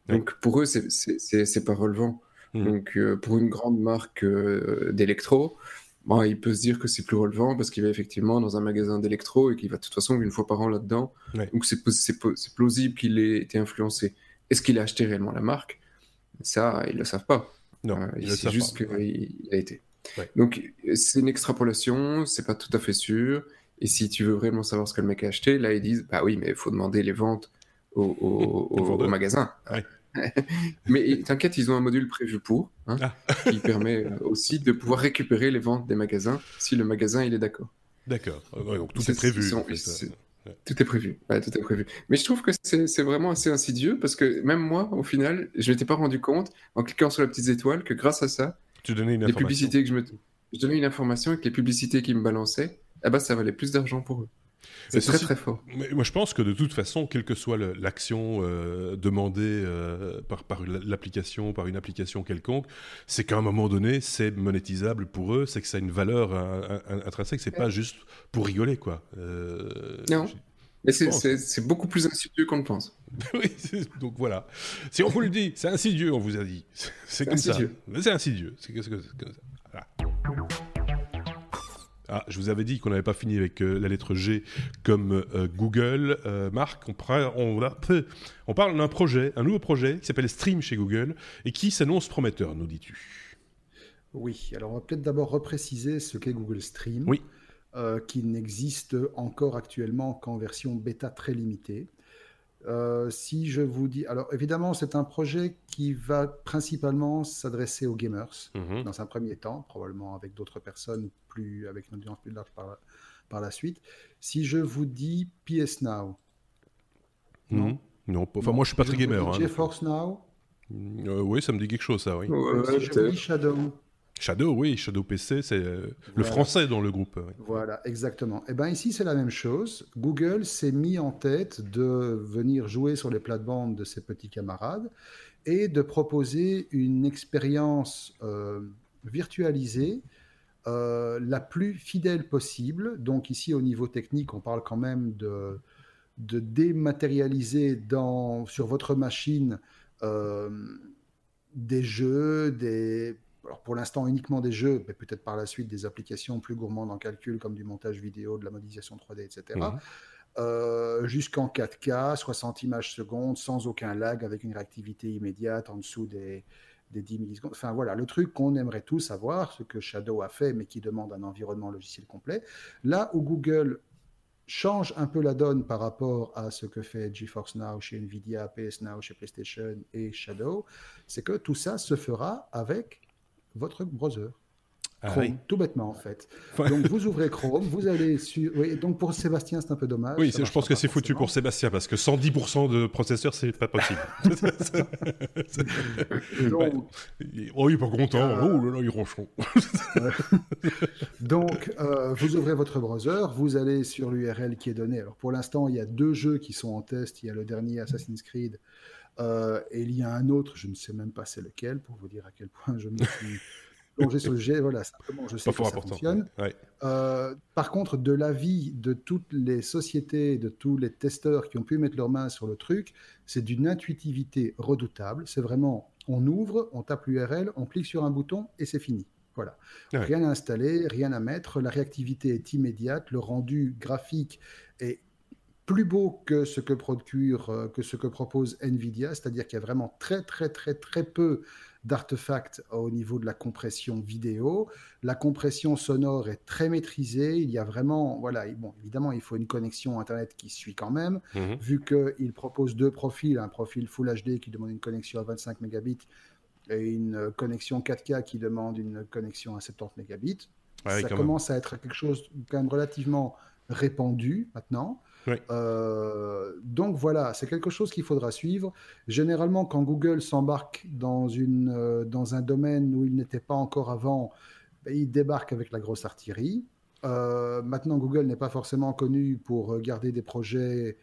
Donc pour eux, c'est pas relevant. Hmm. Donc euh, pour une grande marque euh, d'électro, il peut se dire que c'est plus relevant parce qu'il va effectivement dans un magasin d'électro et qu'il va de toute façon une fois par an là-dedans. Donc c'est plausible qu'il ait été influencé. Est-ce qu'il a acheté réellement la marque? Ça, ils ne le savent pas. Non, euh, c'est juste qu'il a été. Donc c'est une extrapolation, c'est pas tout à fait sûr. Et si tu veux vraiment savoir ce que le mec a acheté, là, ils disent Bah oui, mais il faut demander les ventes au, au, magasin. <laughs> mais t'inquiète, ils ont un module prévu pour, hein, ah. <laughs> qui permet euh, aussi de pouvoir récupérer les ventes des magasins si le magasin il est d'accord. D'accord. donc tout est, prévu. Tout est prévu. tout est prévu. Mais je trouve que c'est vraiment assez insidieux parce que même moi, au final, je m'étais pas rendu compte en cliquant sur la petite étoile que grâce à ça, tu donnais une les publicités que je me, je donnais une information avec les publicités qui me balançaient eh ben, ça valait plus d'argent pour eux. C'est très très fort. Mais moi je pense que de toute façon, quelle que soit l'action euh, demandée euh, par, par l'application, par une application quelconque, c'est qu'à un moment donné, c'est monétisable pour eux, c'est que ça a une valeur intrinsèque, c'est pas juste pour rigoler quoi. Euh, non. Mais c'est beaucoup plus insidieux qu'on le pense. <laughs> oui, donc voilà. Si on vous le dit, c'est insidieux, on vous a dit. C'est comme ça. C'est insidieux. C'est comme ça. Voilà. Ah, je vous avais dit qu'on n'avait pas fini avec euh, la lettre G comme euh, Google. Euh, Marc, on, on, on parle d'un projet, un nouveau projet qui s'appelle Stream chez Google et qui s'annonce prometteur, nous dis-tu Oui, alors on va peut-être d'abord repréciser ce qu'est Google Stream, oui. qui n'existe encore actuellement qu'en version bêta très limitée. Euh, si je vous dis, alors évidemment, c'est un projet qui va principalement s'adresser aux gamers mhm. dans un premier temps, probablement avec d'autres personnes plus, avec une audience plus large par, par la suite. Si je vous dis PS Now, non, non, enfin moi je suis pas très gamer. Hein, GeForce Now. Euh, oui, ça me dit quelque chose, ça, oui. si je vous dis Shadow. Shadow, oui, Shadow PC, c'est le français dans le groupe. Voilà, exactement. Et eh ben ici, c'est la même chose. Google s'est mis en tête de venir jouer sur les plates-bandes de ses petits camarades et de proposer une expérience virtualisée euh, la plus fidèle possible. Donc ici, au niveau technique, on parle quand même de, de dématérialiser dans, sur votre machine euh, des jeux, des, alors pour l'instant uniquement des jeux, mais peut-être par la suite des applications plus gourmandes en calcul comme du montage vidéo, de la modélisation 3D, etc. Mmh. Euh, jusqu'en 4K, 60 images secondes, sans aucun lag, avec une réactivité immédiate en dessous des, des 10 millisecondes. Enfin voilà, le truc qu'on aimerait tous avoir, ce que Shadow a fait, mais qui demande un environnement logiciel complet. Là où Google change un peu la donne par rapport à ce que fait GeForce Now chez Nvidia, PS Now chez PlayStation et Shadow, c'est que tout ça se fera avec votre browser. Ah Chrome, tout bêtement en fait. Donc vous ouvrez <laughs> Chrome, vous allez sur. Oui, donc pour Sébastien, c'est un peu dommage. Oui, je pense que c'est foutu pour Sébastien parce que 110% de processeur, c'est pas possible. <laughs> <laughs> donc... Oh, il est pas content. Euh, oh là là, il ronchon. donc euh, vous ouvrez votre browser, vous allez sur l'URL qui est donnée. Alors pour l'instant, il y a deux jeux qui sont en test. Il y a le dernier Assassin's Creed. Euh, et il y a un autre, je ne sais même pas c'est lequel, pour vous dire à quel point je me suis <laughs> plonger sur le jet, voilà, simplement, je sais que ça fonctionne. Euh, par contre, de l'avis de toutes les sociétés, de tous les testeurs qui ont pu mettre leurs mains sur le truc, c'est d'une intuitivité redoutable. C'est vraiment, on ouvre, on tape l'URL, on clique sur un bouton et c'est fini. Voilà. Rien à installer, rien à mettre. La réactivité est immédiate. Le rendu graphique est plus beau que ce que procure, euh, que ce que propose Nvidia, c'est-à-dire qu'il y a vraiment très très très très peu d'artefacts au niveau de la compression vidéo. La compression sonore est très maîtrisée. Il y a vraiment, voilà, bon, évidemment, il faut une connexion Internet qui suit quand même, mhm. vu qu'il propose deux profils, un profil Full HD qui demande une connexion à 25 mégabits et une connexion 4K qui demande une connexion à 70 mégabits. Ça commence à être quelque chose quand même relativement répandu maintenant. Euh, donc voilà, c'est quelque chose qu'il faudra suivre. Généralement, quand Google s'embarque dans, euh, dans un domaine où il n'était pas encore avant, ben, il débarque avec la grosse artillerie. Euh, maintenant, Google n'est pas forcément connu pour garder des projets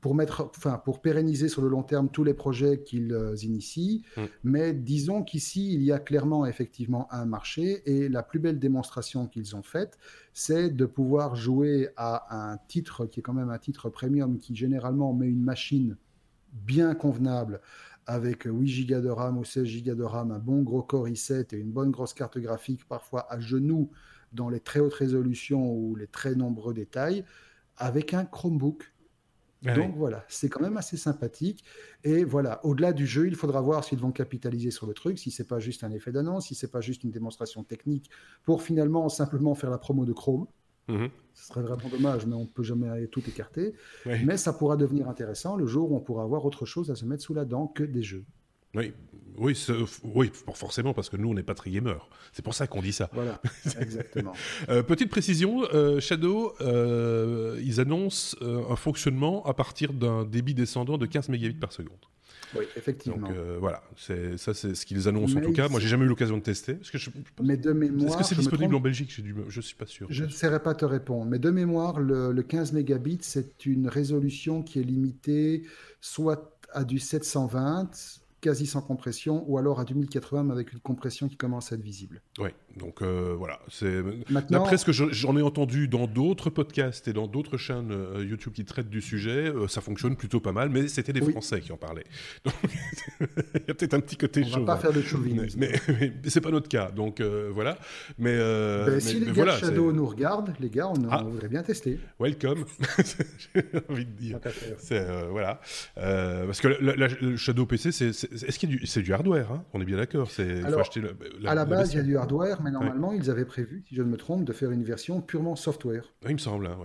pour mettre, enfin, pour pérenniser sur le long terme tous les projets qu'ils euh, initient. Mm. Mais disons qu'ici, il y a clairement effectivement un marché et la plus belle démonstration qu'ils ont faite, c'est de pouvoir jouer à un titre qui est quand même un titre premium qui généralement met une machine bien convenable avec 8 Go de RAM ou 16 Go de RAM, un bon gros Core i7 et une bonne grosse carte graphique, parfois à genoux dans les très hautes résolutions ou les très nombreux détails, avec un Chromebook ah Donc voilà, c'est quand même assez sympathique. Et voilà, au-delà du jeu, il faudra voir s'ils vont capitaliser sur le truc, si c'est pas juste un effet d'annonce, si c'est pas juste une démonstration technique pour finalement simplement faire la promo de Chrome. Mhm. Ce serait vraiment dommage, mais on ne peut jamais tout écarter. Mais ça pourra devenir intéressant le jour où on pourra avoir autre chose à se mettre sous la dent que des jeux. Oui, oui, oui, forcément, parce que nous, on n'est pas très gamers. C'est pour ça qu'on dit ça. Voilà, <laughs> exactement. Euh, petite précision, euh, Shadow, euh, ils annoncent un fonctionnement à partir d'un débit descendant de 15 mégabits par seconde. Oui, effectivement. Donc voilà, ça, c'est ce qu'ils annoncent en tout cas. Moi, j'ai jamais eu l'occasion de tester. Est-ce que je, mais de mémoire, est-ce que c'est disponible en Belgique? Je ne suis pas sûr. Je ne saurais pas te répondre, mais de mémoire, le, le 15 mégabits, c'est une résolution qui est limitée soit à du 720 quasi sans compression, ou alors à 2080 mais avec une compression qui commence à être visible. Oui, donc euh, voilà. D'après ce que j'en ai entendu dans d'autres podcasts et dans d'autres chaînes euh, YouTube qui traitent du sujet, euh, ça fonctionne plutôt pas mal. Mais c'était des Français qui en parlaient. <laughs> Donc il y a peut-être un petit côté On va pas faire de chauvinisme. Mais, mais, c'est pas notre cas. Donc voilà. Mais, ben, si les gars de Shadow nous regardent, les gars, on, ah. voudrait bien tester. Welcome. <laughs> J'ai envie de dire. voilà. parce que le Shadow PC, c'est est-ce qu'il c'est du hardware hein? On est bien d'accord. C'est à la, base, il y a du hardware, mais normalement, ils avaient prévu, si je ne me trompe, de faire une version purement software. Oui, il me semble. Hein,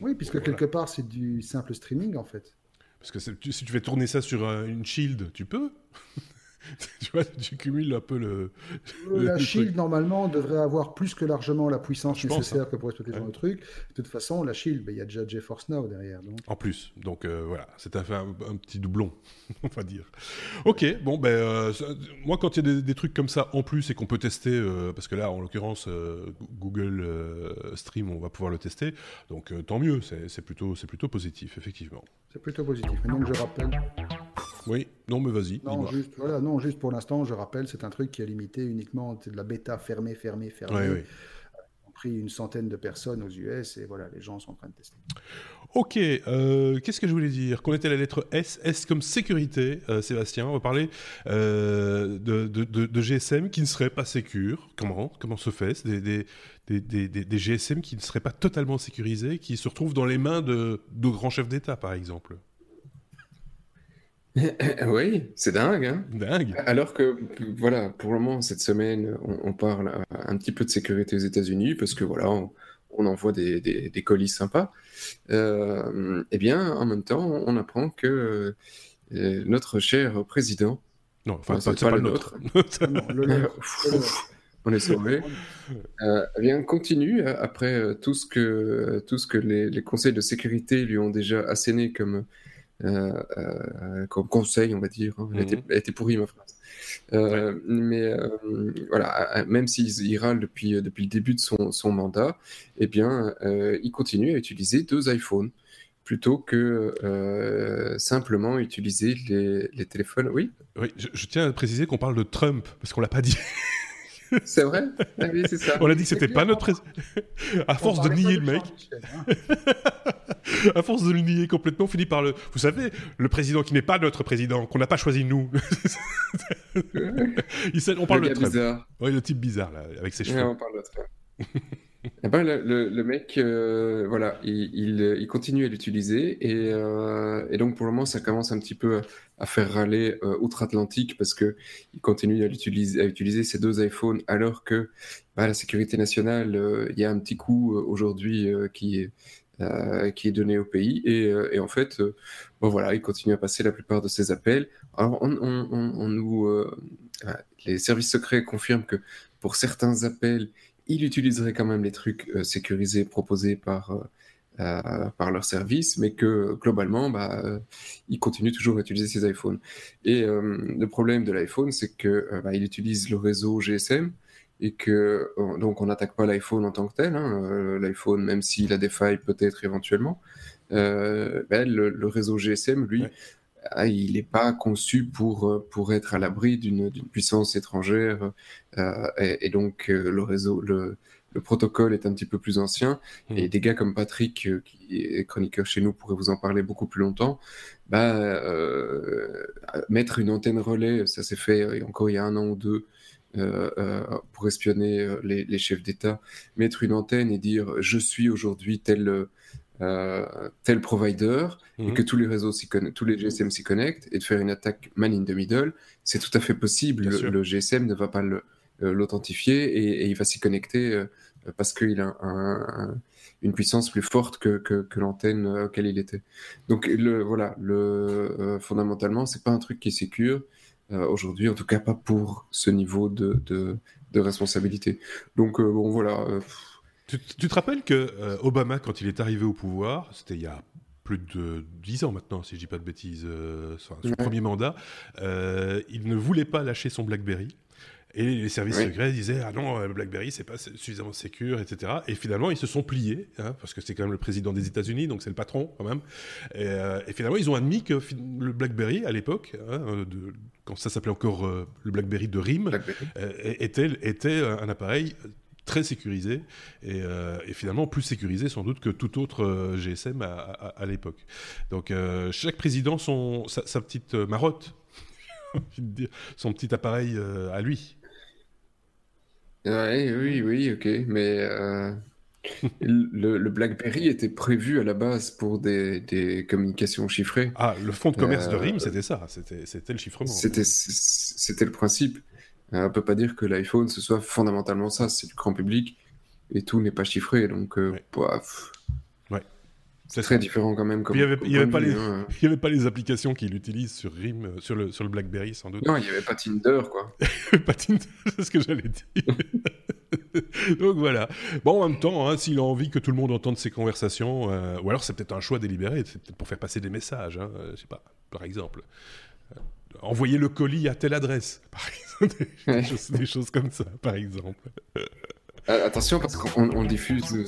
oui, puisque quelque part, c'est du simple streaming en fait. Parce que si tu fais tourner ça sur une shield, tu peux. <laughs> tu vois, tu cumules un peu le. la <laughs> Shield, normalement, devrait avoir plus que largement la puissance nécessaire hein. que pour exploiter ce genre de truc. De toute façon, la Shield, ben, il y a déjà GeForce Now derrière. Donc. En plus. Donc voilà, c'est un, un, petit doublon, <laughs> on va dire. Ok, bon, ben, moi, quand il y a des, trucs comme ça en plus et qu'on peut tester, parce que là, en l'occurrence, Google Stream, on va pouvoir le tester. Donc tant mieux, c'est plutôt, plutôt positif, effectivement. C'est plutôt positif. Et donc, je rappelle. Oui, non, mais vas-y. Non, juste, voilà, non, juste pour l'instant, je rappelle, c'est un truc qui est limité uniquement, c'est de la bêta fermée, fermée, fermée. Oui, On a pris une centaine de personnes aux US et voilà, les gens sont en train de tester. Ok, euh, qu'est-ce que je voulais dire? Qu'on était la lettre S, S comme sécurité, euh, Sébastien. On va parler euh, de, de, de, GSM qui ne serait pas sécure. Comment Comment se fait? Des, des, des, des, GSM qui ne seraient pas totalement sécurisés, qui se retrouvent dans les mains de, de grands chefs d'État, par exemple <laughs> oui, c'est dingue. Hein dingue. Alors que, voilà, pour le moment, cette semaine, on, parle un petit peu de sécurité aux États-Unis parce que, voilà, on, envoie des, des, colis sympas. Euh, eh bien, en même temps, on apprend que euh, notre cher président. Non, enfin, c'est pas, le nôtre. on est sauvé. Euh, eh bien, continue après tout ce que, tout ce que les, les conseils de sécurité lui ont déjà asséné comme euh, euh, comme conseil, on va dire. Hein. Elle, était, mhm. pourrie, ma phrase. Euh, mais voilà, même s'il râle depuis, depuis le début de son, son mandat, eh bien, il continue à utiliser deux iPhones plutôt que simplement utiliser les, les, téléphones. Oui? Oui, je, je tiens à préciser qu'on parle de Trump parce qu'on l'a pas dit. <laughs> C'est vrai? Ah oui, ça. On a dit que c'était pas notre président. <laughs> à force de nier le mec. Hein. <laughs> <laughs> à force de le nier complètement, on finit par le. Vous savez, le président qui n'est pas notre président, qu'on n'a pas choisi nous. <laughs> Il on parle le de Trump. Bizarre. Oui, le type bizarre, là, avec ses cheveux. on parle de Trump. <laughs> Eh ben, le, mec, euh, voilà, il, continue à l'utiliser et, euh, et, donc pour le moment, ça commence un petit peu à, faire râler euh, outre-Atlantique parce que il continue à, utiliser, à ces deux iPhones alors que bah, la sécurité nationale, il y a un petit coup aujourd'hui qui est donné au pays et, en fait, voilà, il continue à passer la plupart de ses appels. Alors nous, les services secrets confirment que pour certains appels il utiliserait quand même les trucs euh, sécurisés proposés par, euh, euh, par leur service, mais que globalement, bah, il continue toujours à utiliser ses iPhones. Et le problème de l'iPhone, c'est que bah, il utilise le réseau GSM et que donc on n'attaque pas l'iPhone en tant que tel. Hein, l'iPhone, même s'il a des failles peut-être éventuellement, ben, le, réseau GSM, lui, il n'est pas conçu pour, euh, pour être à l'abri d'une puissance étrangère. Euh, et, donc, euh, le réseau, le, le, protocole est un petit peu plus ancien. Mmh. Et des gars comme Patrick, qui est chroniqueur chez nous, pourraient vous en parler beaucoup plus longtemps. Bah, mettre une antenne relais, ça s'est fait encore il y a un an ou deux. pour espionner les, les chefs d'État, mettre une antenne et dire je suis aujourd'hui tel, tel provider et mhm. que tous les réseaux tous les GSM s'y connectent et de faire une attaque man in the middle, c'est tout à fait possible. Le, GSM ne va pas euh, l'authentifier et, il va s'y connecter euh, parce qu'il a une puissance plus forte que, que, l'antenne auquel il était. Donc le, voilà, le, fondamentalement, c'est pas un truc qui est sécure aujourd'hui, en tout cas pas pour ce niveau de, de, responsabilité. Donc bon voilà. Tu, te rappelles que euh, Obama, quand il est arrivé au pouvoir, c'était il y a plus de 10 ans maintenant, si je dis pas de bêtises, euh, son, premier mandat, euh, il ne voulait pas lâcher son BlackBerry. Et les services secrets disaient ah non le BlackBerry c'est pas suffisamment sécure etc et finalement ils se sont pliés hein, parce que c'est quand même le président des États-Unis donc c'est le patron quand même. Et, finalement ils ont admis que le BlackBerry à l'époque hein, quand ça s'appelait encore le BlackBerry de RIM était était un appareil très sécurisé euh, et, finalement plus sécurisé sans doute que tout autre euh, GSM à, l'époque. Donc euh, chaque président son, sa, petite marotte, <laughs> son petit appareil à lui. Ouais, oui, oui, ok, mais <laughs> le, BlackBerry était prévu à la base pour des, des communications chiffrées. Ah, le fonds de commerce de RIM, c'était ça, c'était le chiffrement. C'était le principe. Euh, on peut pas dire que l'iPhone ce soit fondamentalement ça, c'est du grand public et tout n'est pas chiffré, donc euh, ouais. C'est très différent quand même. il n'y avait, avait, pas les, hein. <laughs> avait pas les applications qu'il utilise sur RIM, sur le, sur le BlackBerry sans doute. Non, il n'y avait pas Tinder, quoi. <laughs> pas Tinder, <laughs> c'est ce que j'allais dire. Donc voilà. Bon, en même temps, hein, s'il a envie que tout le monde entende ses conversations, euh, ou alors c'est peut-être un choix délibéré, c'est peut-être pour faire passer des messages, hein, euh, je sais pas, par exemple. Euh, envoyer le colis à telle adresse, par exemple. Des, choses, comme ça, par exemple. attention, parce qu'on diffuse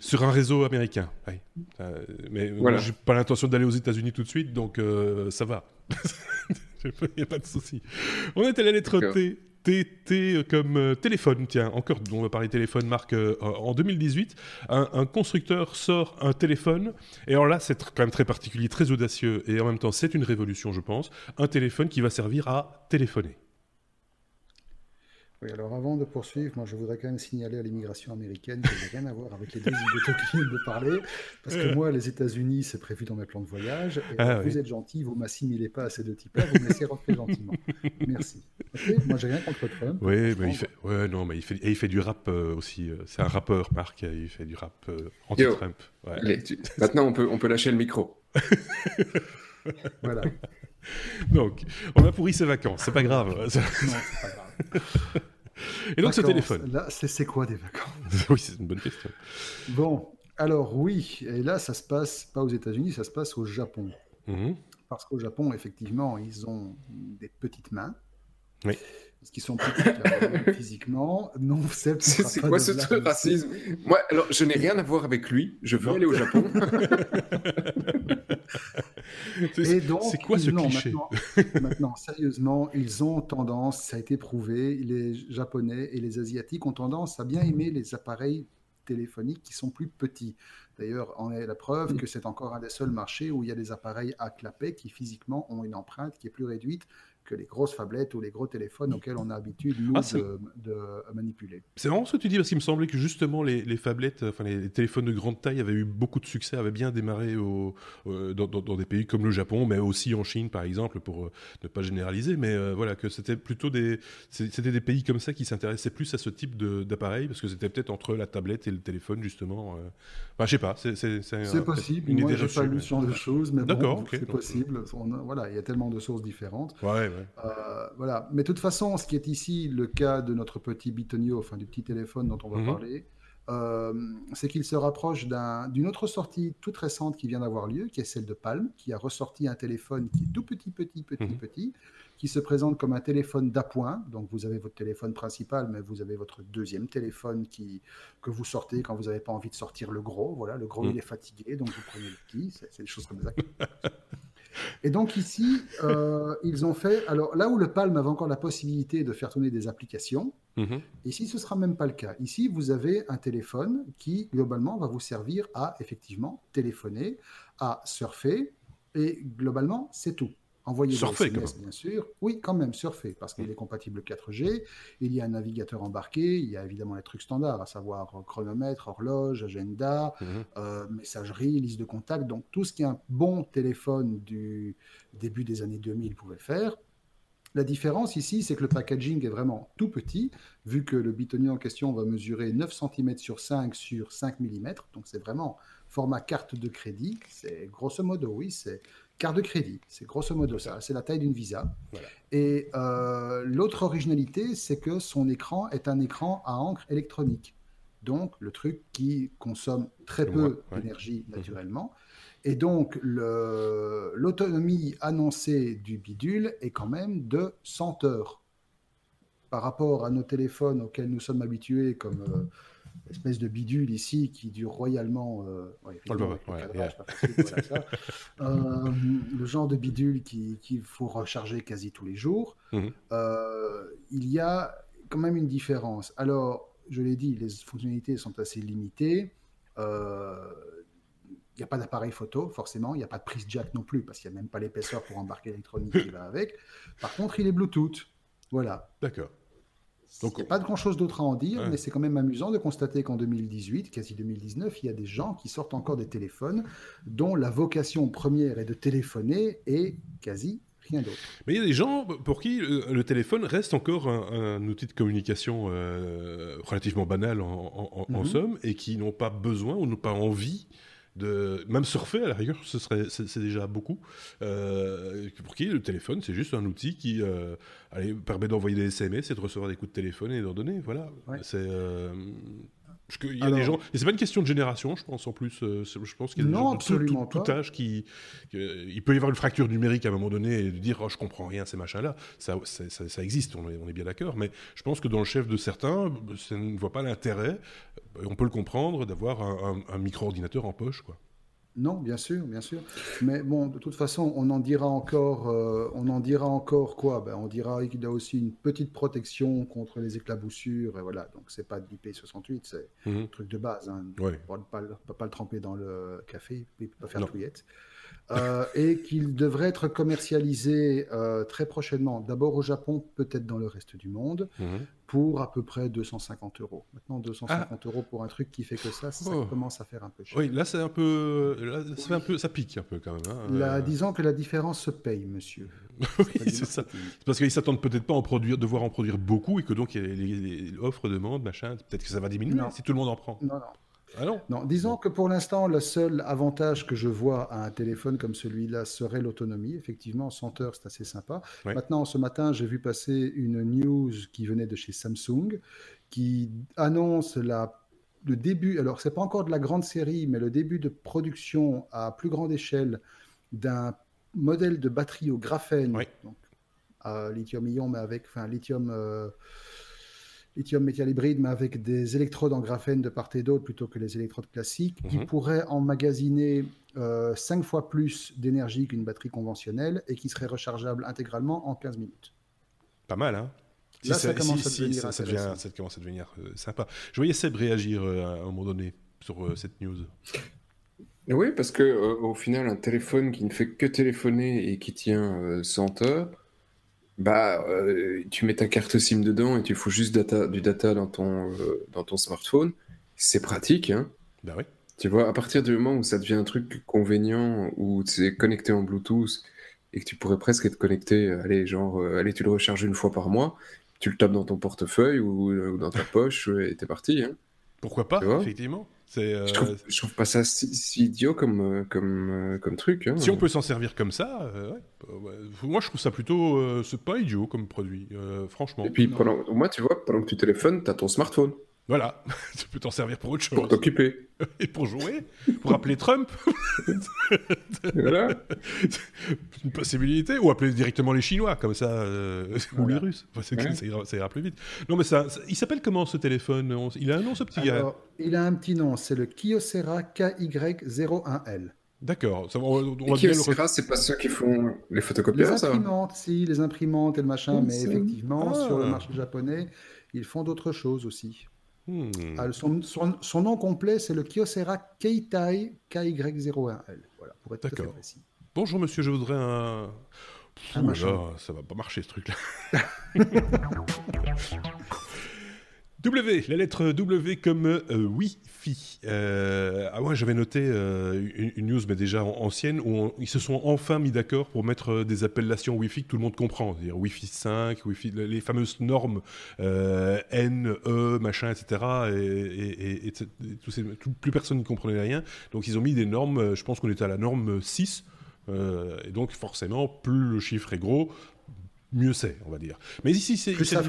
sur un réseau américain, oui. mais voilà. j'ai pas l'intention d'aller aux États-Unis tout de suite, donc ça va. <laughs> Il n'y a pas de souci. On est à la lettre T. TT comme euh, téléphone, tiens, encore, on va parler téléphone, marque, euh, en 2018, un, constructeur sort un téléphone, et alors là, c'est quand même très particulier, très audacieux, et en même temps, c'est une révolution, je pense, un téléphone qui va servir à téléphoner. Oui, alors avant de poursuivre, moi je voudrais quand même signaler à l'immigration américaine que n'a rien à voir avec les deux zigotos qui viennent de parler, parce que moi, les États-Unis, c'est prévu dans mes plans de voyage, et ah vous êtes gentil, vous m'assimilez pas à ces deux types-là, vous me laissez rentrer gentiment. Merci. Moi, j'ai rien contre Trump. Oui, mais il fait, ouais, non, mais il fait, et il fait du rap euh, aussi. Euh, c'est un rappeur, Marc, il fait du rap euh, anti-Trump. Maintenant, on peut, on peut lâcher le micro. voilà. <laughs> Donc, on a pourri ses vacances, c'est pas grave. non, c'est pas grave. Et donc ce téléphone. Là, c'est quoi des vacances? <laughs> Oui, c'est une bonne question. Bon, alors oui, et là, ça se passe pas aux États-Unis, ça se passe au Japon. Mhm. Parce qu'au Japon, effectivement, ils ont des petites mains. Oui. Parce qu'ils sont petits <laughs> physiquement. Non, <laughs> c'est C'est quoi ce truc racisme Moi, alors, je n'ai rien à voir avec lui. Je veux aller au Japon. <laughs> c'est quoi ce cliché maintenant, sérieusement, ils ont tendance, ça a été prouvé, les Japonais et les Asiatiques ont tendance à bien aimer les appareils téléphoniques qui sont plus petits. D'ailleurs, on est la preuve que c'est encore un des seuls marchés où il y a des appareils à clapet qui physiquement ont une empreinte qui est plus réduite que les grosses phablettes ou les gros téléphones auxquels on a l'habitude, nous, ah, de, manipuler. C'est vraiment ce que tu dis, parce qu'il me semblait que justement les, les phablettes, enfin les, téléphones de grande taille avaient eu beaucoup de succès, avaient bien démarré au, euh, dans, des pays comme le Japon, mais aussi en Chine, par exemple, pour euh, ne pas généraliser, mais euh, voilà, que c'était plutôt des, c'était des pays comme ça qui s'intéressaient plus à ce type d'appareil, parce que c'était peut-être entre la tablette et le téléphone, justement. Enfin, je sais pas, c'est possible. Une Moi, j'ai pas lu ce genre de choses, mais bon, c'est possible. voilà, il y a tellement de sources différentes. Ouais, euh, voilà. Mais de toute façon, ce qui est ici le cas de notre petit Bitonio, enfin du petit téléphone dont on va mhm. parler, euh, c'est qu'il se rapproche d'une autre sortie toute récente qui vient d'avoir lieu, qui est celle de Palm, qui a ressorti un téléphone qui est tout petit, petit, petit, mhm. petit, qui se présente comme un téléphone d'appoint. Donc vous avez votre téléphone principal, mais vous avez votre deuxième téléphone qui, que vous sortez quand vous n'avez pas envie de sortir le gros. Voilà, le gros mhm. il est fatigué, donc vous prenez le petit. C'est des choses comme ça. <laughs> Et donc ici, euh, ils ont fait. Alors là où le Palm avait encore la possibilité de faire tourner des applications, mhm. ici ce sera même pas le cas. Ici, vous avez un téléphone qui globalement va vous servir à effectivement téléphoner, à surfer, et globalement c'est tout. Envoyer surfer, des SMS, bien sûr. Oui, quand même, surfer, parce qu'il est compatible 4G. Il y a un navigateur embarqué. Il y a évidemment les trucs standards, à savoir chronomètre, horloge, agenda, mhm. euh, messagerie, liste de contacts. Donc, tout ce qu'un bon téléphone du début des années 2000 pouvait faire. La différence ici, c'est que le packaging est vraiment tout petit, vu que le bitonnier en question va mesurer 9 cm sur 5 sur 5 mm. Donc, c'est vraiment format carte de crédit. C'est grosso modo, oui, c'est carte de crédit. C'est grosso modo ça. C'est la taille d'une Visa. Et euh, l'autre originalité, c'est que son écran est un écran à encre électronique. Donc, le truc qui consomme très peu d'énergie mhm. naturellement. Et donc, l'autonomie annoncée du bidule est quand même de 100 heures. Par rapport à nos téléphones auxquels nous sommes habitués, comme euh, espèce de bidule ici qui dure royalement. le genre de bidule qu'il faut recharger quasi tous les jours. Mhm. Euh, il y a quand même une différence. Alors, je l'ai dit, les fonctionnalités sont assez limitées. Euh, il n'y a pas d'appareil photo, forcément. Il n'y a pas de prise jack non plus, parce qu'il n'y a même pas l'épaisseur pour embarquer l'électronique qui va avec. Par contre, il est Bluetooth. Voilà. D'accord. Donc, il n'y a pas de grand-chose d'autre à en dire, mais c'est quand même amusant de constater qu'en 2018, quasi 2019, il y a des gens qui sortent encore des téléphones dont la vocation première est de téléphoner et quasi rien d'autre. Mais il y a des gens pour qui le, téléphone reste encore un, outil de communication euh, relativement banal en, mhm. somme et qui n'ont pas besoin ou n'ont pas envie de même surfer à la rigueur, ce serait c'est déjà beaucoup. Euh, pour qui le téléphone, c'est juste un outil qui euh, permet d'envoyer des SMS et de recevoir des coups de téléphone et d'en donner. Voilà. C'est euh, il y a des gens, et c'est pas une question de génération, je pense en plus. je pense qu'il y a des gens de tout, âge qui, il peut y avoir une fracture numérique à un moment donné et de dire oh, je comprends rien ces machins-là. Ça, ça, ça, existe, on est, on est bien d'accord. Mais je pense que dans le chef de certains, ça ne voit pas l'intérêt on peut le comprendre, d'avoir un, micro-ordinateur en poche. Quoi. Non, bien sûr, bien sûr. Mais bon, de toute façon, on en dira encore, euh, on en dira encore quoi? Ben, On dira qu'il a aussi une petite protection contre les éclaboussures. Et voilà, donc c'est pas de l'IP68, c'est mhm. un truc de base. Hein. On ne peut pas, pas, le tremper dans le café, il ne peut pas faire touillette. <laughs> Euh, et qu'il devrait être commercialisé euh, très prochainement, d'abord au Japon, peut-être dans le reste du monde, mhm. pour à peu près 250 euros. Maintenant, 250 ah. euros pour un truc qui fait que ça, ça oh. commence à faire un peu cher. Oui, là, c'est un peu, là, un peu, ça pique un peu quand même. Hein. Euh. disons que la différence se paye, monsieur. <laughs> oui, c'est ça. C'est parce qu'ils s'attendent peut-être pas à en produire, devoir en produire beaucoup et que donc offres, demandes, machin. Peut-être que ça va diminuer si tout le monde en prend. Non, non. Ah non. disons que pour l'instant, le seul avantage que je vois à un téléphone comme celui-là serait l'autonomie. Effectivement, 100 heures, c'est assez sympa. Maintenant, ce matin, j'ai vu passer une news qui venait de chez Samsung qui annonce la, le début, alors c'est pas encore de la grande série, mais le début de production à plus grande échelle d'un modèle de batterie au graphène, donc à lithium-ion, mais avec, enfin, lithium. Euh, lithium métal hybride, mais avec des électrodes en graphène de part et d'autre plutôt que les électrodes classiques, qui mhm. pourraient emmagasiner euh, 5 fois plus d'énergie qu'une batterie conventionnelle et qui serait rechargeable intégralement en 15 minutes. Pas mal, hein Là, ça, commence à devenir ça, commence à devenir sympa. Je voyais Seb réagir euh, à un moment donné sur euh, cette news. Oui, parce que euh, au final, un téléphone qui ne fait que téléphoner et qui tient 100 heures, bah, euh, tu mets ta carte SIM dedans et tu fous juste data, du data dans ton, euh, dans ton smartphone. C'est pratique, hein. Bah oui. Tu vois, à partir du moment où ça devient un truc convénient, où es connecté en Bluetooth et que tu pourrais presque être connecté, euh, allez, genre, allez, tu le recharges une fois par mois, tu le tapes dans ton portefeuille ou, dans ta poche et t'es parti. Hein. Pourquoi pas, effectivement. Euh, je, trouve, trouve pas ça si, idiot comme, euh, comme, euh, comme truc. Hein. Si on peut s'en servir comme ça, moi je trouve ça plutôt. c'est pas idiot comme produit, franchement. Et puis, pendant, moi, tu vois, pendant que tu téléphones, tu as ton smartphone. Voilà, <laughs> tu peux t'en servir pour autre chose. Pour t'occuper. <laughs> Et pour jouer, pour appeler Trump. voilà. <laughs> Une possibilité. Ou appeler directement les Chinois, comme ça, euh, ou les Russes. ça, ira, plus vite. Non, mais ça, il s'appelle comment ce téléphone? Il a un nom, ce petit gars? Il a un petit nom, c'est le Kyocera KY01L. D'accord. Kyocera, c'est pas ceux qui font les photocopieurs, Les imprimantes, si, les imprimantes et le machin, mais effectivement, sur le ah. marché japonais, ils font d'autres choses aussi. Hmm. Ah, son, nom complet, c'est le Kyocera Keitai KY01L. Voilà, pour être précis. Bonjour monsieur, je voudrais un. un là, ça va pas marcher ce truc-là. <laughs> <laughs> W, la lettre W comme euh, Wi-Fi. Euh, ah ouais, j'avais noté euh, une, news, mais déjà ancienne, où ils se sont enfin mis d'accord pour mettre des appellations Wi-Fi que tout le monde comprend. C'est-à-dire Wi-Fi 5, Wi-Fi, les fameuses normes N, E, machin, etc. Et, plus personne n'y comprenait rien. Donc ils ont mis des normes, je pense qu'on était à la norme 6. et donc forcément, plus le chiffre est gros, mieux c'est, on va dire. Mais ici, c'est plus ça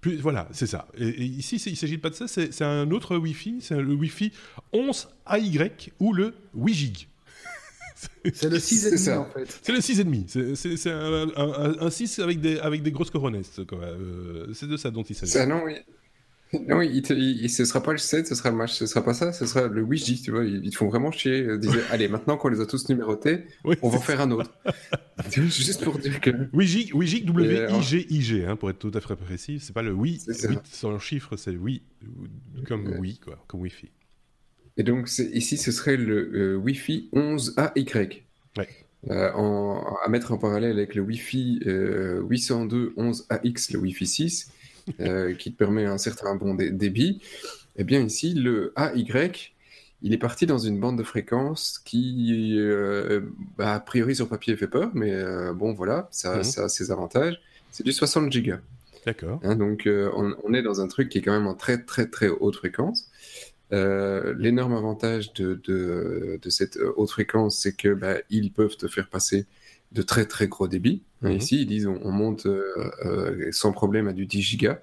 plus, Voilà, c'est ça. Et, ici, il s'agit pas de ça. C'est un autre Wi-Fi. C'est le Wi-Fi 11 AY ou le WiGig. <laughs> C'est le 6,5 en fait. C'est le 6,5. C'est un, un, 6 avec des, avec des grosses coronesses. Euh, c'est de ça dont il s'agit. Ça, non, oui. Non, il te, il, ce sera pas le 7, ce sera le match, ce sera pas ça, ce sera le Wi-Gi, tu vois. Ils, te font vraiment chier. Ils disaient, <laughs> allez, maintenant qu'on les a tous numérotés, on va en faire un autre. <laughs> <laughs> Juste pour dire que. Wi-Gi, W-I-G-I-G, hein, pour être tout à fait précis. C'est pas le Wi, sans le chiffre, c'est Wi, comme quoi, comme Wi-Fi. Et donc, ici, ce serait le euh, Wi-Fi 11AY. Ouais. Euh, en, à mettre en parallèle avec le Wi-Fi euh, 802.11ax, le Wi-Fi 6 <laughs> euh, qui te permet un certain bon débit, eh bien ici, le AY, il est parti dans une bande de fréquence qui, euh, bah, a priori sur papier, fait peur, mais euh, bon, voilà, ça, ça, a ses avantages. C'est du 60 gigas. D'accord. Hein, donc, on, est dans un truc qui est quand même en très, très, très haute fréquence. L'énorme avantage de, de, de, cette haute fréquence, c'est que bah, ils peuvent te faire passer de très très gros débits. Mhm. Ici, ils disent on, monte sans problème à du 10 gigas.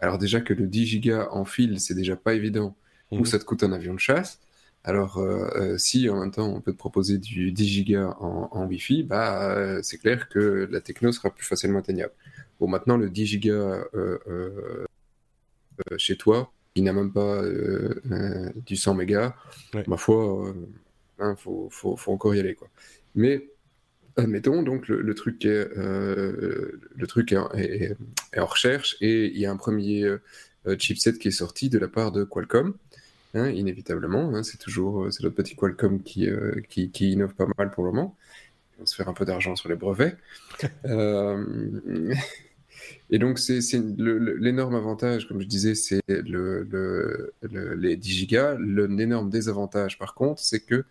Alors déjà que le 10 gigas en fil, c'est déjà pas évident, ou mhm. ça te coûte un avion de chasse. Alors, euh, euh, si en même temps on peut te proposer du 10 gigas en, Wi-Fi, bah, euh, c'est clair que la techno sera plus facilement atteignable. Bon, maintenant, le 10 gigas chez toi, il n'a même pas du 100 mégas, ma foi, il hein, faut, faut, faut, encore y aller. Quoi. Mais admettons, donc le, truc, est, le truc est, en recherche et il y a un premier chipset qui est sorti de la part de Qualcomm. Hein, inévitablement. Hein, c'est toujours euh, c'est notre petit Qualcomm qui, euh, qui, qui, innove pas mal pour le moment. On se faire un peu d'argent sur les brevets. <laughs> Euh, <laughs> et donc, c'est l'énorme avantage, comme je disais, c'est le, le, les 10 gigas. L'énorme désavantage, par contre, c'est que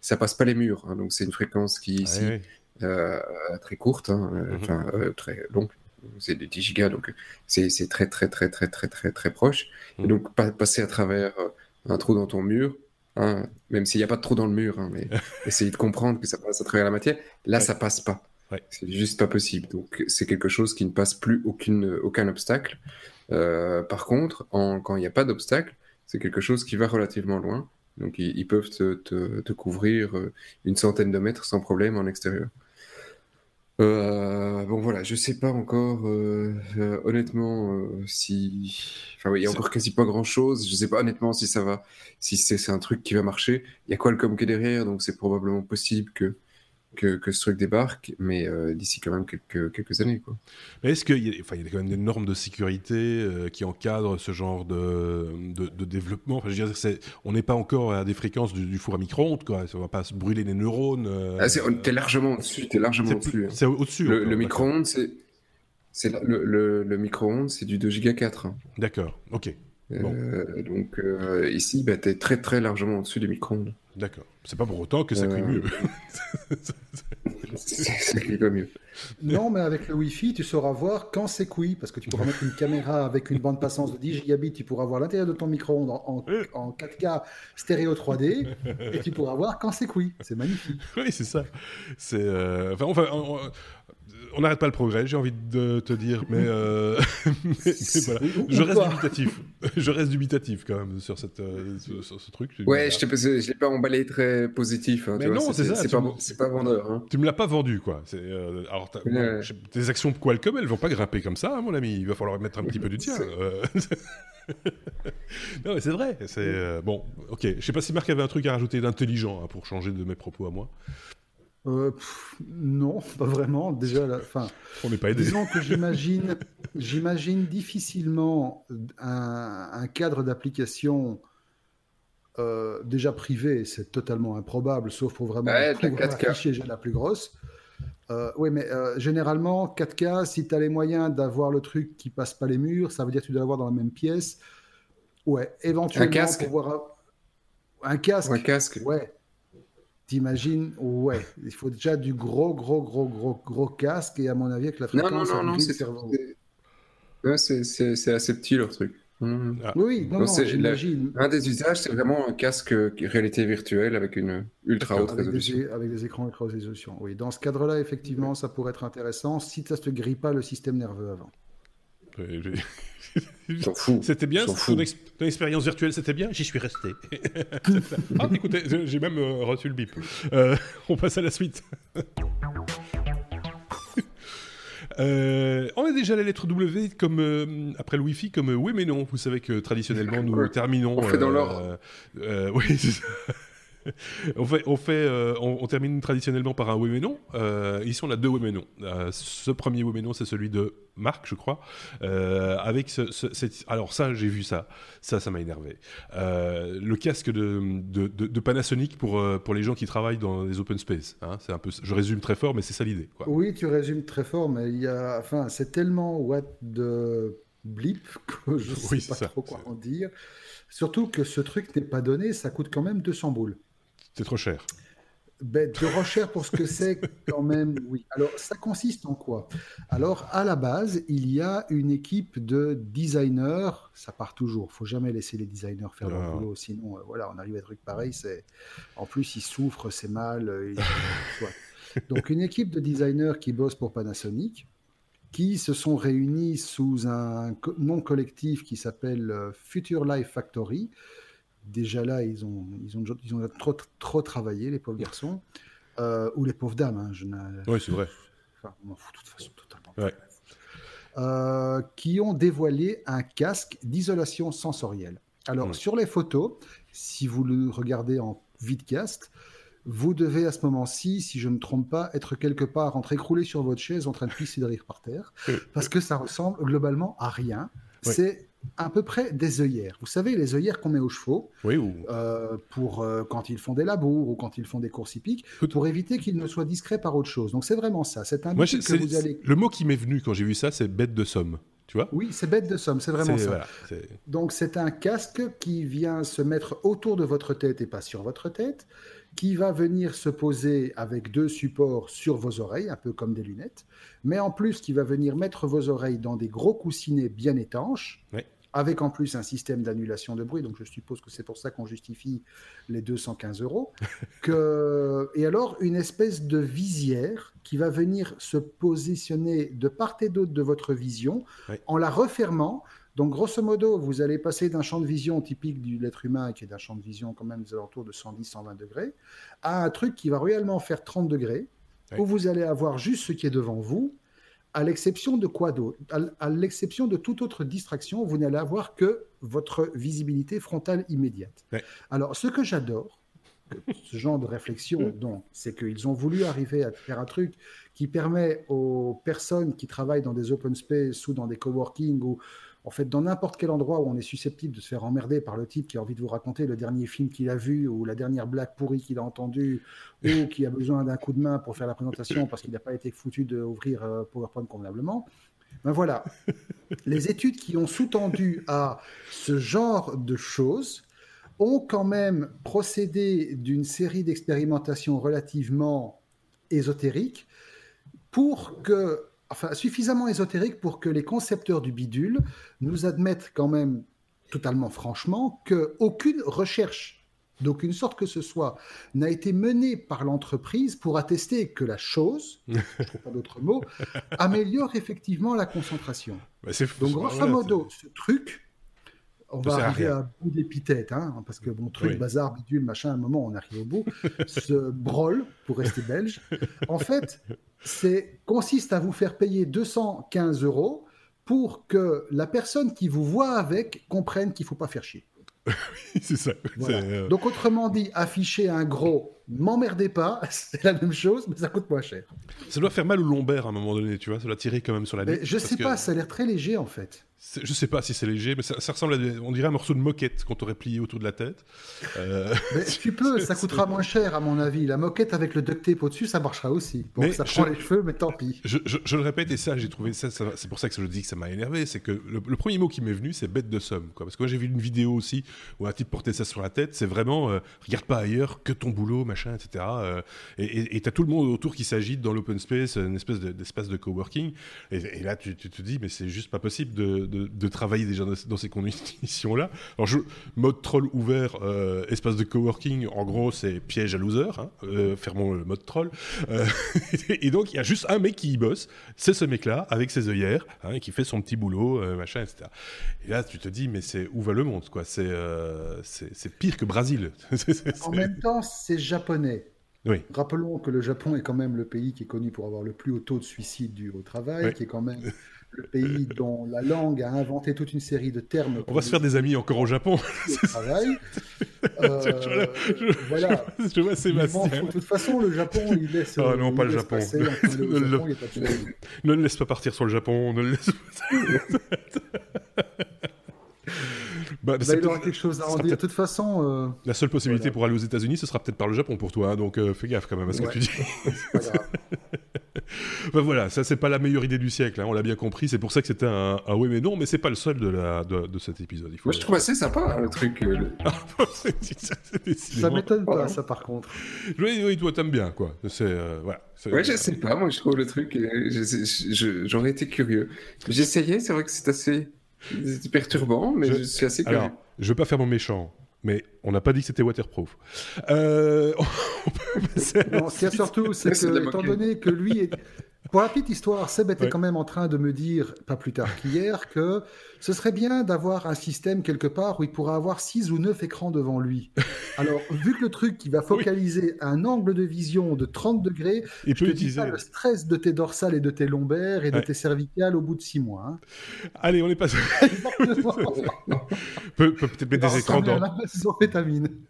ça passe pas les murs. Hein. donc, c'est une fréquence qui ici très courte, mm-hmm. enfin très longue c'est des 10 gigas, donc c'est très très très très très très très proche. Et mm. donc passer à travers un trou dans ton mur, hein, même s'il n'y a pas de trou dans le mur, hein, mais <laughs> essayer de comprendre que ça passe à travers la matière, là, ça passe pas. C'est juste pas possible. Donc, c'est quelque chose qui ne passe plus aucune, aucun obstacle. Euh, par contre, quand il n'y a pas d'obstacle, c'est quelque chose qui va relativement loin. Donc, ils, peuvent te, te, couvrir euh, une centaine de mètres sans problème en extérieur. Euh, bon voilà, je sais pas encore euh, euh, honnêtement si, enfin oui, il y a encore quasi pas grand chose. Je sais pas honnêtement si ça va, si c'est un truc qui va marcher. Il y a Qualcomm qui est derrière, donc c'est probablement possible que que, ce truc débarque, mais euh, d'ici quand même quelques, quelques années. Quoi. Mais est-ce qu'il y, a, enfin, il y a quand même des normes de sécurité euh, qui encadrent ce genre de, de, développement? Enfin, je veux dire, On n'est pas encore à des fréquences du, four à micro-ondes, quoi. ça ne va pas se brûler les neurones. Euh, ah, t'es largement au-dessus. Es largement au-dessus. C'est au-dessus. Le, micro-ondes, c'est. C'est le, le, le micro-ondes, c'est du 2 Go 4. D'accord, ok. donc ici, bah, tu es très très largement au-dessus du micro-ondes. D'accord. C'est pas pour autant que ça cuit mieux. <laughs> ça cuit pas mieux. Non, mais avec le Wi-Fi, tu sauras voir quand c'est cuit, parce que tu pourras mettre une caméra avec une bande passance de 10 gigabits, tu pourras voir l'intérieur de ton micro-ondes en, en, 4K stéréo 3D, et tu pourras voir quand c'est cuit. C'est magnifique. Oui, c'est ça. C'est, euh, enfin, on, on n'arrête pas le progrès, j'ai envie de te dire, mais, euh, <laughs> voilà. je reste dubitatif. je reste dubitatif quand même sur, cette, euh, sur, ce truc. Ouais, je ne l'ai pas emballé très positif. Hein, mais non, c'est ça. C'est pas, pas, vendeur. Hein. Tu me l'as pas vendu, quoi. Euh, alors, tes actions Qualcomm, elles vont pas grimper comme ça, hein, mon ami. Il va falloir mettre un petit peu du tien. <laughs> <laughs> non, mais c'est vrai. C'est bon, ok. Je sais pas si Marc avait un truc à rajouter d'intelligent pour changer de mes propos à moi. Euh, non, <laughs> pas vraiment. Déjà, la, fin, on n'est pas aidé. Disons que j'imagine, j'imagine difficilement un, cadre d'application euh, déjà privé. C'est totalement improbable, sauf pour vraiment ouais, afficher la plus grosse. Euh, oui, mais généralement, 4K, si tu as les moyens d'avoir le truc qui passe pas les murs, ça veut dire que tu dois l'avoir dans la même pièce. Ouais, éventuellement. Un casque. Un casque. Un casque. Ouais. T'imagines, ouais, il faut déjà du gros, gros, gros, gros, gros casque et à mon avis avec la fréquence. Non, non, non, non c'est assez petit leur truc. Ah. Oui, non, non j'imagine. Un des usages, c'est vraiment un casque réalité virtuelle avec une ultra haute résolution. avec des écrans ultra haute résolution. Oui, dans ce cadre-là, effectivement, ça pourrait être intéressant si ça ne te grille pas le système nerveux avant. <laughs> C'était bien, ton, expérience virtuelle, c'était bien, j'y suis resté. <laughs> ah, écoutez, j'ai même euh, reçu le bip. Euh, on passe à la suite. <laughs> Euh, on a déjà la lettre W comme après le Wi-Fi comme oui mais non. Vous savez que traditionnellement nous terminons. On fait dans l'ordre. oui. On, fait, on, fait, euh, on, termine traditionnellement par un oui mais non. Euh, ici, on a deux oui mais non. Euh, ce premier oui mais non, c'est celui de Marc, je crois. avec ce, Alors ça, j'ai vu ça. Ça, ça m'a énervé. le casque de, de, Panasonic pour, pour les gens qui travaillent dans les open space. Hein. c'est un peu, je résume très fort, mais c'est ça l'idée. Oui, tu résumes très fort, mais il y a, enfin, c'est tellement what de blip que je <laughs> ne sais pas trop quoi en dire. Surtout que ce truc n'est pas donné, ça coûte quand même 200 boules. C'est trop cher. ben, de recherche pour ce que c'est quand même, oui. Alors, ça consiste en quoi? Alors, à la base, il y a une équipe de designers. Ça part toujours. Il faut jamais laisser les designers faire leur ah. boulot, sinon, euh, voilà, on arrive à des trucs pareils. C'est en plus, ils souffrent, c'est mal. Euh, <laughs> Donc, une équipe de designers qui bosse pour Panasonic, qui se sont réunis sous un nom collectif qui s'appelle euh, Future Life Factory déjà là, ils ont, ils ont, ils ont trop, trop travaillé, les pauvres garçons. Euh, ou les pauvres dames. Hein, je oui, c'est vrai. Enfin, on m'en fout de toute façon totalement. Euh, qui ont dévoilé un casque d'isolation sensorielle. Alors, sur les photos, si vous le regardez en vidcast, vous devez à ce moment-ci, si je ne me trompe pas, être quelque part entre écroulé sur votre chaise en train de pisser de rire par terre, parce que ça ressemble globalement à rien. C'est à peu près des œillères. Vous savez, les œillères qu'on met aux chevaux, oui, euh, pour euh, quand ils font des labours ou quand ils font des courses hippiques, pour éviter qu'ils ne soient discrets par autre chose. Donc c'est vraiment ça. C'est un que vous allez... Le mot qui m'est venu quand j'ai vu ça, c'est bête de somme. Tu vois? Oui, c'est bête de somme, c'est vraiment ça. Donc c'est un casque qui vient se mettre autour de votre tête et pas sur votre tête, qui va venir se poser avec deux supports sur vos oreilles, un peu comme des lunettes, mais en plus qui va venir mettre vos oreilles dans des gros coussinets bien étanches, avec en plus un système d'annulation de bruit, donc je suppose que c'est pour ça qu'on justifie les 215 euros, <laughs> que... et alors une espèce de visière qui va venir se positionner de part et d'autre de votre vision en la refermant donc, grosso modo, vous allez passer d'un champ de vision typique de l'être humain, qui est d'un champ de vision quand même des alentours de 110-120 degrés, à un truc qui va réellement faire 30 degrés, où vous allez avoir juste ce qui est devant vous, à l'exception de quoi d'autre À, l'exception de toute autre distraction, vous n'allez avoir que votre visibilité frontale immédiate. Alors, ce que j'adore, ce genre de réflexion, <laughs> donc, c'est qu'ils ont voulu arriver à faire un truc qui permet aux personnes qui travaillent dans des open space ou dans des coworking ou en fait, dans n'importe quel endroit où on est susceptible de se faire emmerder par le type qui a envie de vous raconter le dernier film qu'il a vu ou la dernière blague pourrie qu'il a entendue <laughs> ou qui a besoin d'un coup de main pour faire la présentation parce qu'il n'a pas été foutu d'ouvrir euh, PowerPoint convenablement. Ben voilà, les études qui ont sous-tendu à ce genre de choses ont quand même procédé d'une série d'expérimentations relativement ésotériques pour que enfin, suffisamment ésotérique pour que les concepteurs du bidule nous admettent quand même totalement franchement qu'aucune recherche d'aucune sorte que ce soit n'a été menée par l'entreprise pour attester que la chose, <laughs> je ne trouve pas d'autre mot, améliore effectivement la concentration. Bah, Donc grosso modo, ce truc, on va arriver à, bout d'épithète, hein, parce que bon, truc, bazar, bidule, machin, à un moment, on arrive au bout. ce brol, pour rester belge, en fait, c'est consiste à vous faire payer 215 euros pour que la personne qui vous voit avec comprenne qu'il ne faut pas faire chier. <laughs> c'est ça. Euh, Donc, autrement dit, afficher un gros m'emmerdez pas, <laughs> c'est la même chose, mais ça coûte moins cher. Ça doit faire mal au lombaire à un moment donné, tu vois, ça doit tirer quand même sur la nuque. Je sais pas, ça a l'air très léger en fait. Je sais pas si c'est léger, mais ça, ressemble à, on dirait un morceau de moquette qu'on aurait plié autour de la tête. Euh, <laughs> mais tu peux, ça <laughs> coûtera moins cher à mon avis. La moquette avec le duct tape au-dessus, ça marchera aussi. Bon, ça prend les cheveux, mais tant pis. Je, le répète, et ça, j'ai trouvé ça, c'est pour ça que je dis que ça m'a énervé, c'est que le, premier mot qui m'est venu, c'est bête de somme. Quoi. Parce que moi, j'ai vu une vidéo aussi où un type portait ça sur la tête. C'est vraiment, euh, regarde pas ailleurs que ton boulot, machin, etc. Euh, et tu as tout le monde autour qui s'agite dans l'open space, une espèce d'espace de, coworking. Et, là, tu, te dis, mais c'est juste pas possible de, de travailler déjà dans, ces conditions-là. Alors, je, mode troll ouvert, euh, espace de coworking, en gros, c'est piège à loser. Hein, euh, fermons le mode troll. Euh, <laughs> et donc, il y a juste un mec qui y bosse, c'est ce mec-là, avec ses œillères, hein, qui fait son petit boulot, machin, etc. Et là, tu te dis, mais c'est où va le monde, quoi? C'est c'est pire que Brésil. <laughs> en même temps, c'est japonais. Oui. Rappelons que le Japon est quand même le pays qui est connu pour avoir le plus haut taux de suicide dû au travail, qui est quand même le pays dont la langue a inventé toute une série de termes. On va se faire des amis encore au Japon. <laughs> Travail. <laughs> Euh, voilà. <laughs> Je vois Sébastien. de toute façon, le Japon, il laisse. Ah non, pas le Japon. ne, le... laisse pas partir sur le Japon. Ne le laisse Bah, bah, il aura quelque chose à en dire. De toute façon. Euh, la seule possibilité pour aller aux États-Unis, ce sera peut-être par le Japon pour toi. Hein, donc euh, fais gaffe quand même à ce que tu dis. <laughs> <laughs> ben voilà, ça c'est pas la meilleure idée du siècle, hein, on l'a bien compris. C'est pour ça que c'était un, oui mais non, mais c'est pas le seul de, la, de, cet épisode. Il faut Moi je trouve assez sympa le truc. Euh, <laughs> ça m'étonne pas, ça par contre. Oui, oui, toi t'aimes bien quoi. C'est euh, voilà. Ouais, je sais pas, moi je trouve le truc, j'aurais été curieux. J'essayais, c'est vrai que c'est assez perturbant, mais je, suis assez. Alors, je veux pas faire mon méchant, mais on n'a pas dit que c'était waterproof. Euh... <laughs> non, ce qu'il y a surtout, c'est que, étant donné que lui est pour la petite histoire, Seb était quand même en train de me dire, pas plus tard qu'hier, <laughs> que ce serait bien d'avoir un système quelque part où il pourra avoir 6 ou 9 écrans devant lui. Alors, vu que le truc qui va <laughs> focaliser un angle de vision de 30 degrés, il je peut te utiliser... dis pas le stress de tes dorsales et de tes lombaires et de tes cervicales au bout de 6 mois. Hein. Allez, on est passé. <laughs> peut, peut être mettre des écrans dans...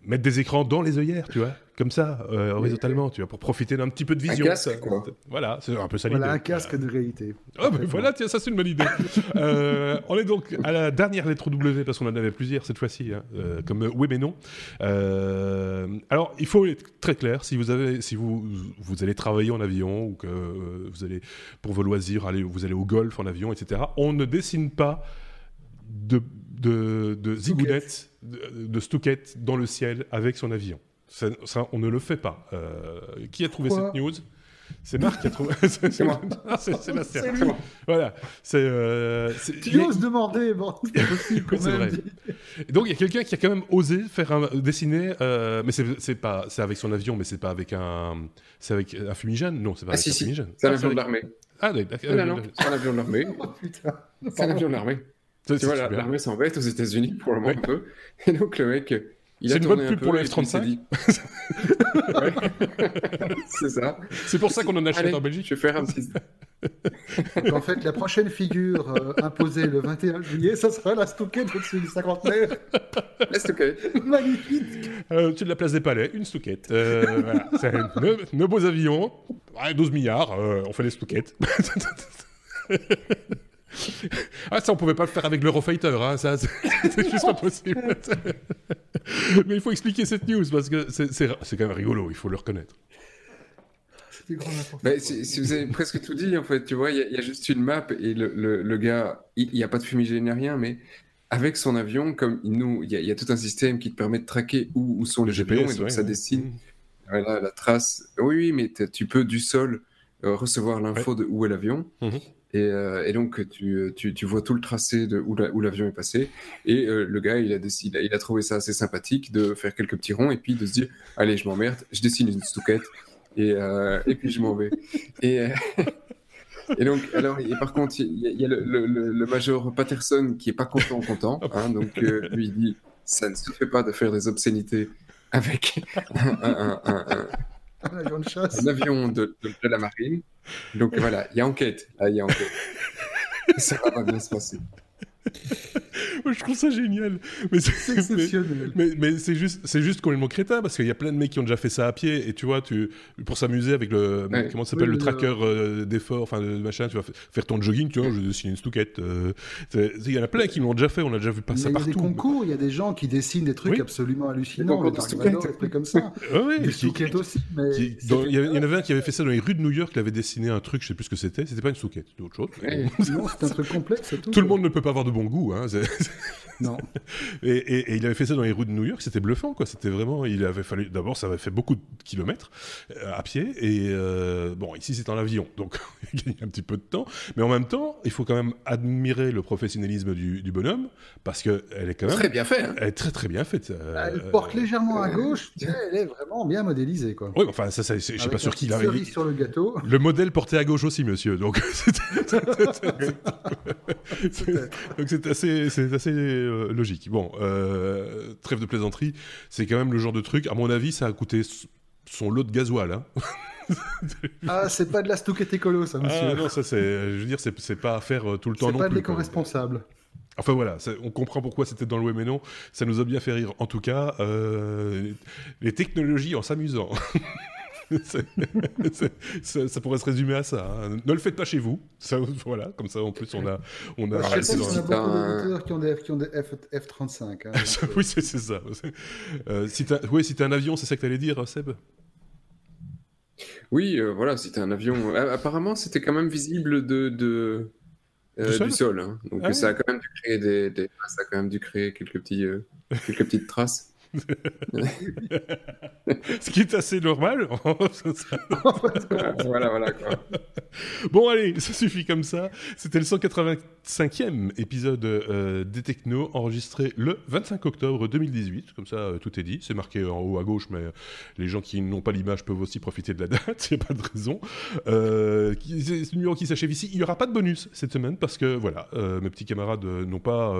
Mettre des écrans dans les œillères, tu vois comme ça, euh, horizontalement, tu vois, pour profiter d'un petit peu de vision. Un casque, quoi. Voilà, c'est un peu ça Voilà, un casque de réalité. Ah, ben voilà, tiens, ça c'est une bonne idée. <laughs> euh, on est donc à la dernière lettre W, parce qu'on en avait plusieurs cette fois-ci, hein, euh, comme oui mais non. Euh, alors, il faut être très clair, si vous, avez, si vous, vous allez travailler en avion, ou que vous allez, pour vos loisirs, aller, vous allez au golf en avion, etc., on ne dessine pas de, de, de zigounettes, de, de stouquettes dans le ciel avec son avion. Ça, on ne le fait pas. Euh, qui a trouvé cette news? C'est Marc qui a trouvé. <laughs> c'est moi. Ah, <laughs> c'est la C'est Voilà. C'est. Euh, tu oses demander, bon, c'est possible. <laughs> Vrai. Et donc il y a quelqu'un qui a quand même osé faire un, dessiner, euh, mais c'est pas, c'est avec son avion, mais c'est pas avec un, c'est avec un fumigène? Non, c'est pas ah, avec si, un si. fumigène. C'est un avion de l'armée. Ah d'accord. Non, non, c'est un avion de l'armée. Oh putain. C'est un avion de l'armée. Tu vois, l'armée s'embête aux États-Unis pour le moment un peu, et donc le mec c'est une bonne pub pour le F-35 <laughs> C'est ça. C'est pour ça qu'on en achète en Belgique. Je vais faire un petit... <laughs> en fait, la prochaine figure euh, imposée le 21 juillet, ça sera la Stouquette au-dessus du cinquantenaire. La Stouquette. Magnifique. Euh, au-dessus de la place des Palais, une Stouquette. Euh, voilà. <laughs> nos, beaux avions, 12 milliards, euh, on fait les Stouquettes. Ah, ça, on pouvait pas le faire avec l'Eurofighter, hein, ça, c'est <laughs> juste pas possible. <laughs> Mais il faut expliquer cette news parce que c'est quand même rigolo, il faut le reconnaître. Bah, si, vous avez presque tout dit, en fait, tu vois, il y, a juste une map et le, le, gars, il n'y a pas de fumigène ni rien, mais avec son avion, comme nous, il y, a tout un système qui te permet de traquer où, sont les GPS, et donc ça dessine mmh. voilà, la trace. Oui, oui, mais tu peux du sol euh, recevoir l'info de où est l'avion. Euh, et, donc, tu, tu, vois tout le tracé de où l'avion est passé. Et euh, le gars, il a, décidé, il a trouvé ça assez sympathique de faire quelques petits ronds et puis de se dire Allez, je m'emmerde, je dessine une stouquette et, euh, et puis je m'en vais. Et, donc, alors, et par contre, il y a, le, major Patterson qui est pas content, content. Hein, donc, lui, il dit Ça ne se fait pas de faire des obscénités avec un <laughs> avion de chasse. Un avion de, de, de la marine. Donc voilà, il y a enquête. il y a enquête. <laughs> ça va bien se passer. Je trouve ça génial. Mais c'est exceptionnel. Mais, mais, c'est juste, c'est juste complètement crétin parce qu'il y a plein de mecs qui ont déjà fait ça à pied et tu vois, tu, pour s'amuser avec le, comment ça s'appelle, le tracker euh, d'effort, enfin, de machin, tu vas faire ton jogging, tu vois, je dessine une stouquette. Euh, il y en a plein qui l'ont déjà fait, on a déjà vu passer ça partout. Il y a des concours, il y a des gens qui dessinent des trucs absolument hallucinants, des trucs comme ça. <laughs> des stouquettes aussi. il, y en avait un qui avait fait ça dans les rues de New York, il avait dessiné un truc, je sais plus ce que c'était, c'était pas une stouquette, c'était autre chose. non, c'est un truc complexe. Tout, tout le monde ne peut pas avoir de bon goût, hein. Non. <laughs> et, et, il avait fait ça dans les rues de New York, c'était bluffant, quoi. C'était vraiment, il avait fallu, d'abord, ça avait fait beaucoup de kilomètres euh, à pied, et euh, bon, ici c'est en avion, donc <laughs> il gagne un petit peu de temps, mais en même temps, il faut quand même admirer le professionnalisme du, du bonhomme, parce que elle est quand même très bien faite. Hein. Elle est très très bien faite. Euh, elle porte légèrement à gauche, elle est vraiment bien modélisée, quoi. Oui, enfin ça, ça je sais pas sûr qu'il arrive. sur le gâteau. Le modèle porté à gauche aussi, monsieur. Donc <laughs> c'est assez, c'est assez euh, logique. Bon, euh, trêve de plaisanterie, c'est quand même le genre de truc. À mon avis, ça a coûté son lot de gasoil. Hein. <laughs> ah, c'est pas de la stouquette écolo, ça, monsieur. Ah non, ça, c'est, je veux dire, c'est pas à faire euh, tout le temps non plus. C'est pas de l'éco-responsable. Enfin voilà, on comprend pourquoi c'était dans le web mais non. Ça nous a bien fait rire. En tout cas, les technologies en s'amusant. <laughs> ça, pourrait se résumer à ça. Hein. Ne le faites pas chez vous. Ça, voilà, comme ça en plus on a, on a. Je sais qu'il y a beaucoup d'éditeurs qui ont des, qui ont des F, 35 hein, <laughs> oui, c'est ça. Euh, si tu oui, si un avion, c'est ça que tu allais dire, Seb? Oui, voilà, c'était un avion. apparemment, c'était quand même visible de, de du sol? Hein. Donc ah ça a quand même dû créer des, ça a quand même dû créer quelques petits, quelques petites traces. <laughs> Ce qui est assez normal. <laughs> voilà, voilà. Quoi. Bon, allez, ça suffit comme ça. C'était le 185e épisode euh, des Techno, enregistré le 25 octobre 2018. Comme ça, euh, tout est dit. C'est marqué en haut à gauche, mais les gens qui n'ont pas l'image peuvent aussi profiter de la date. <laughs> Il n'y a pas de raison. Euh, c'est le numéro qui s'achève ici. Il n'y aura pas de bonus cette semaine parce que, voilà, mes petits camarades n'ont pas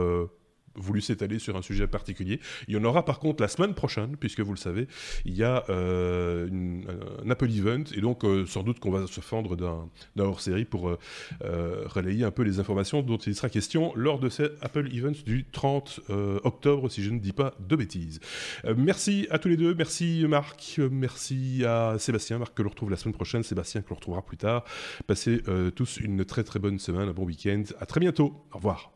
voulu s'étaler sur un sujet particulier. Il y en aura par contre la semaine prochaine, puisque vous le savez, il y a euh, un Apple Event, et donc euh, sans doute qu'on va se fendre d'un hors-série pour euh, relayer un peu les informations dont il sera question lors de cet Apple Event du 30 octobre, si je ne dis pas de bêtises. merci à tous les deux, merci Marc, merci à Sébastien, Marc que l'on retrouve la semaine prochaine, Sébastien que l'on retrouvera plus tard. Passez tous une très très bonne semaine, un bon week-end, à très bientôt, au revoir.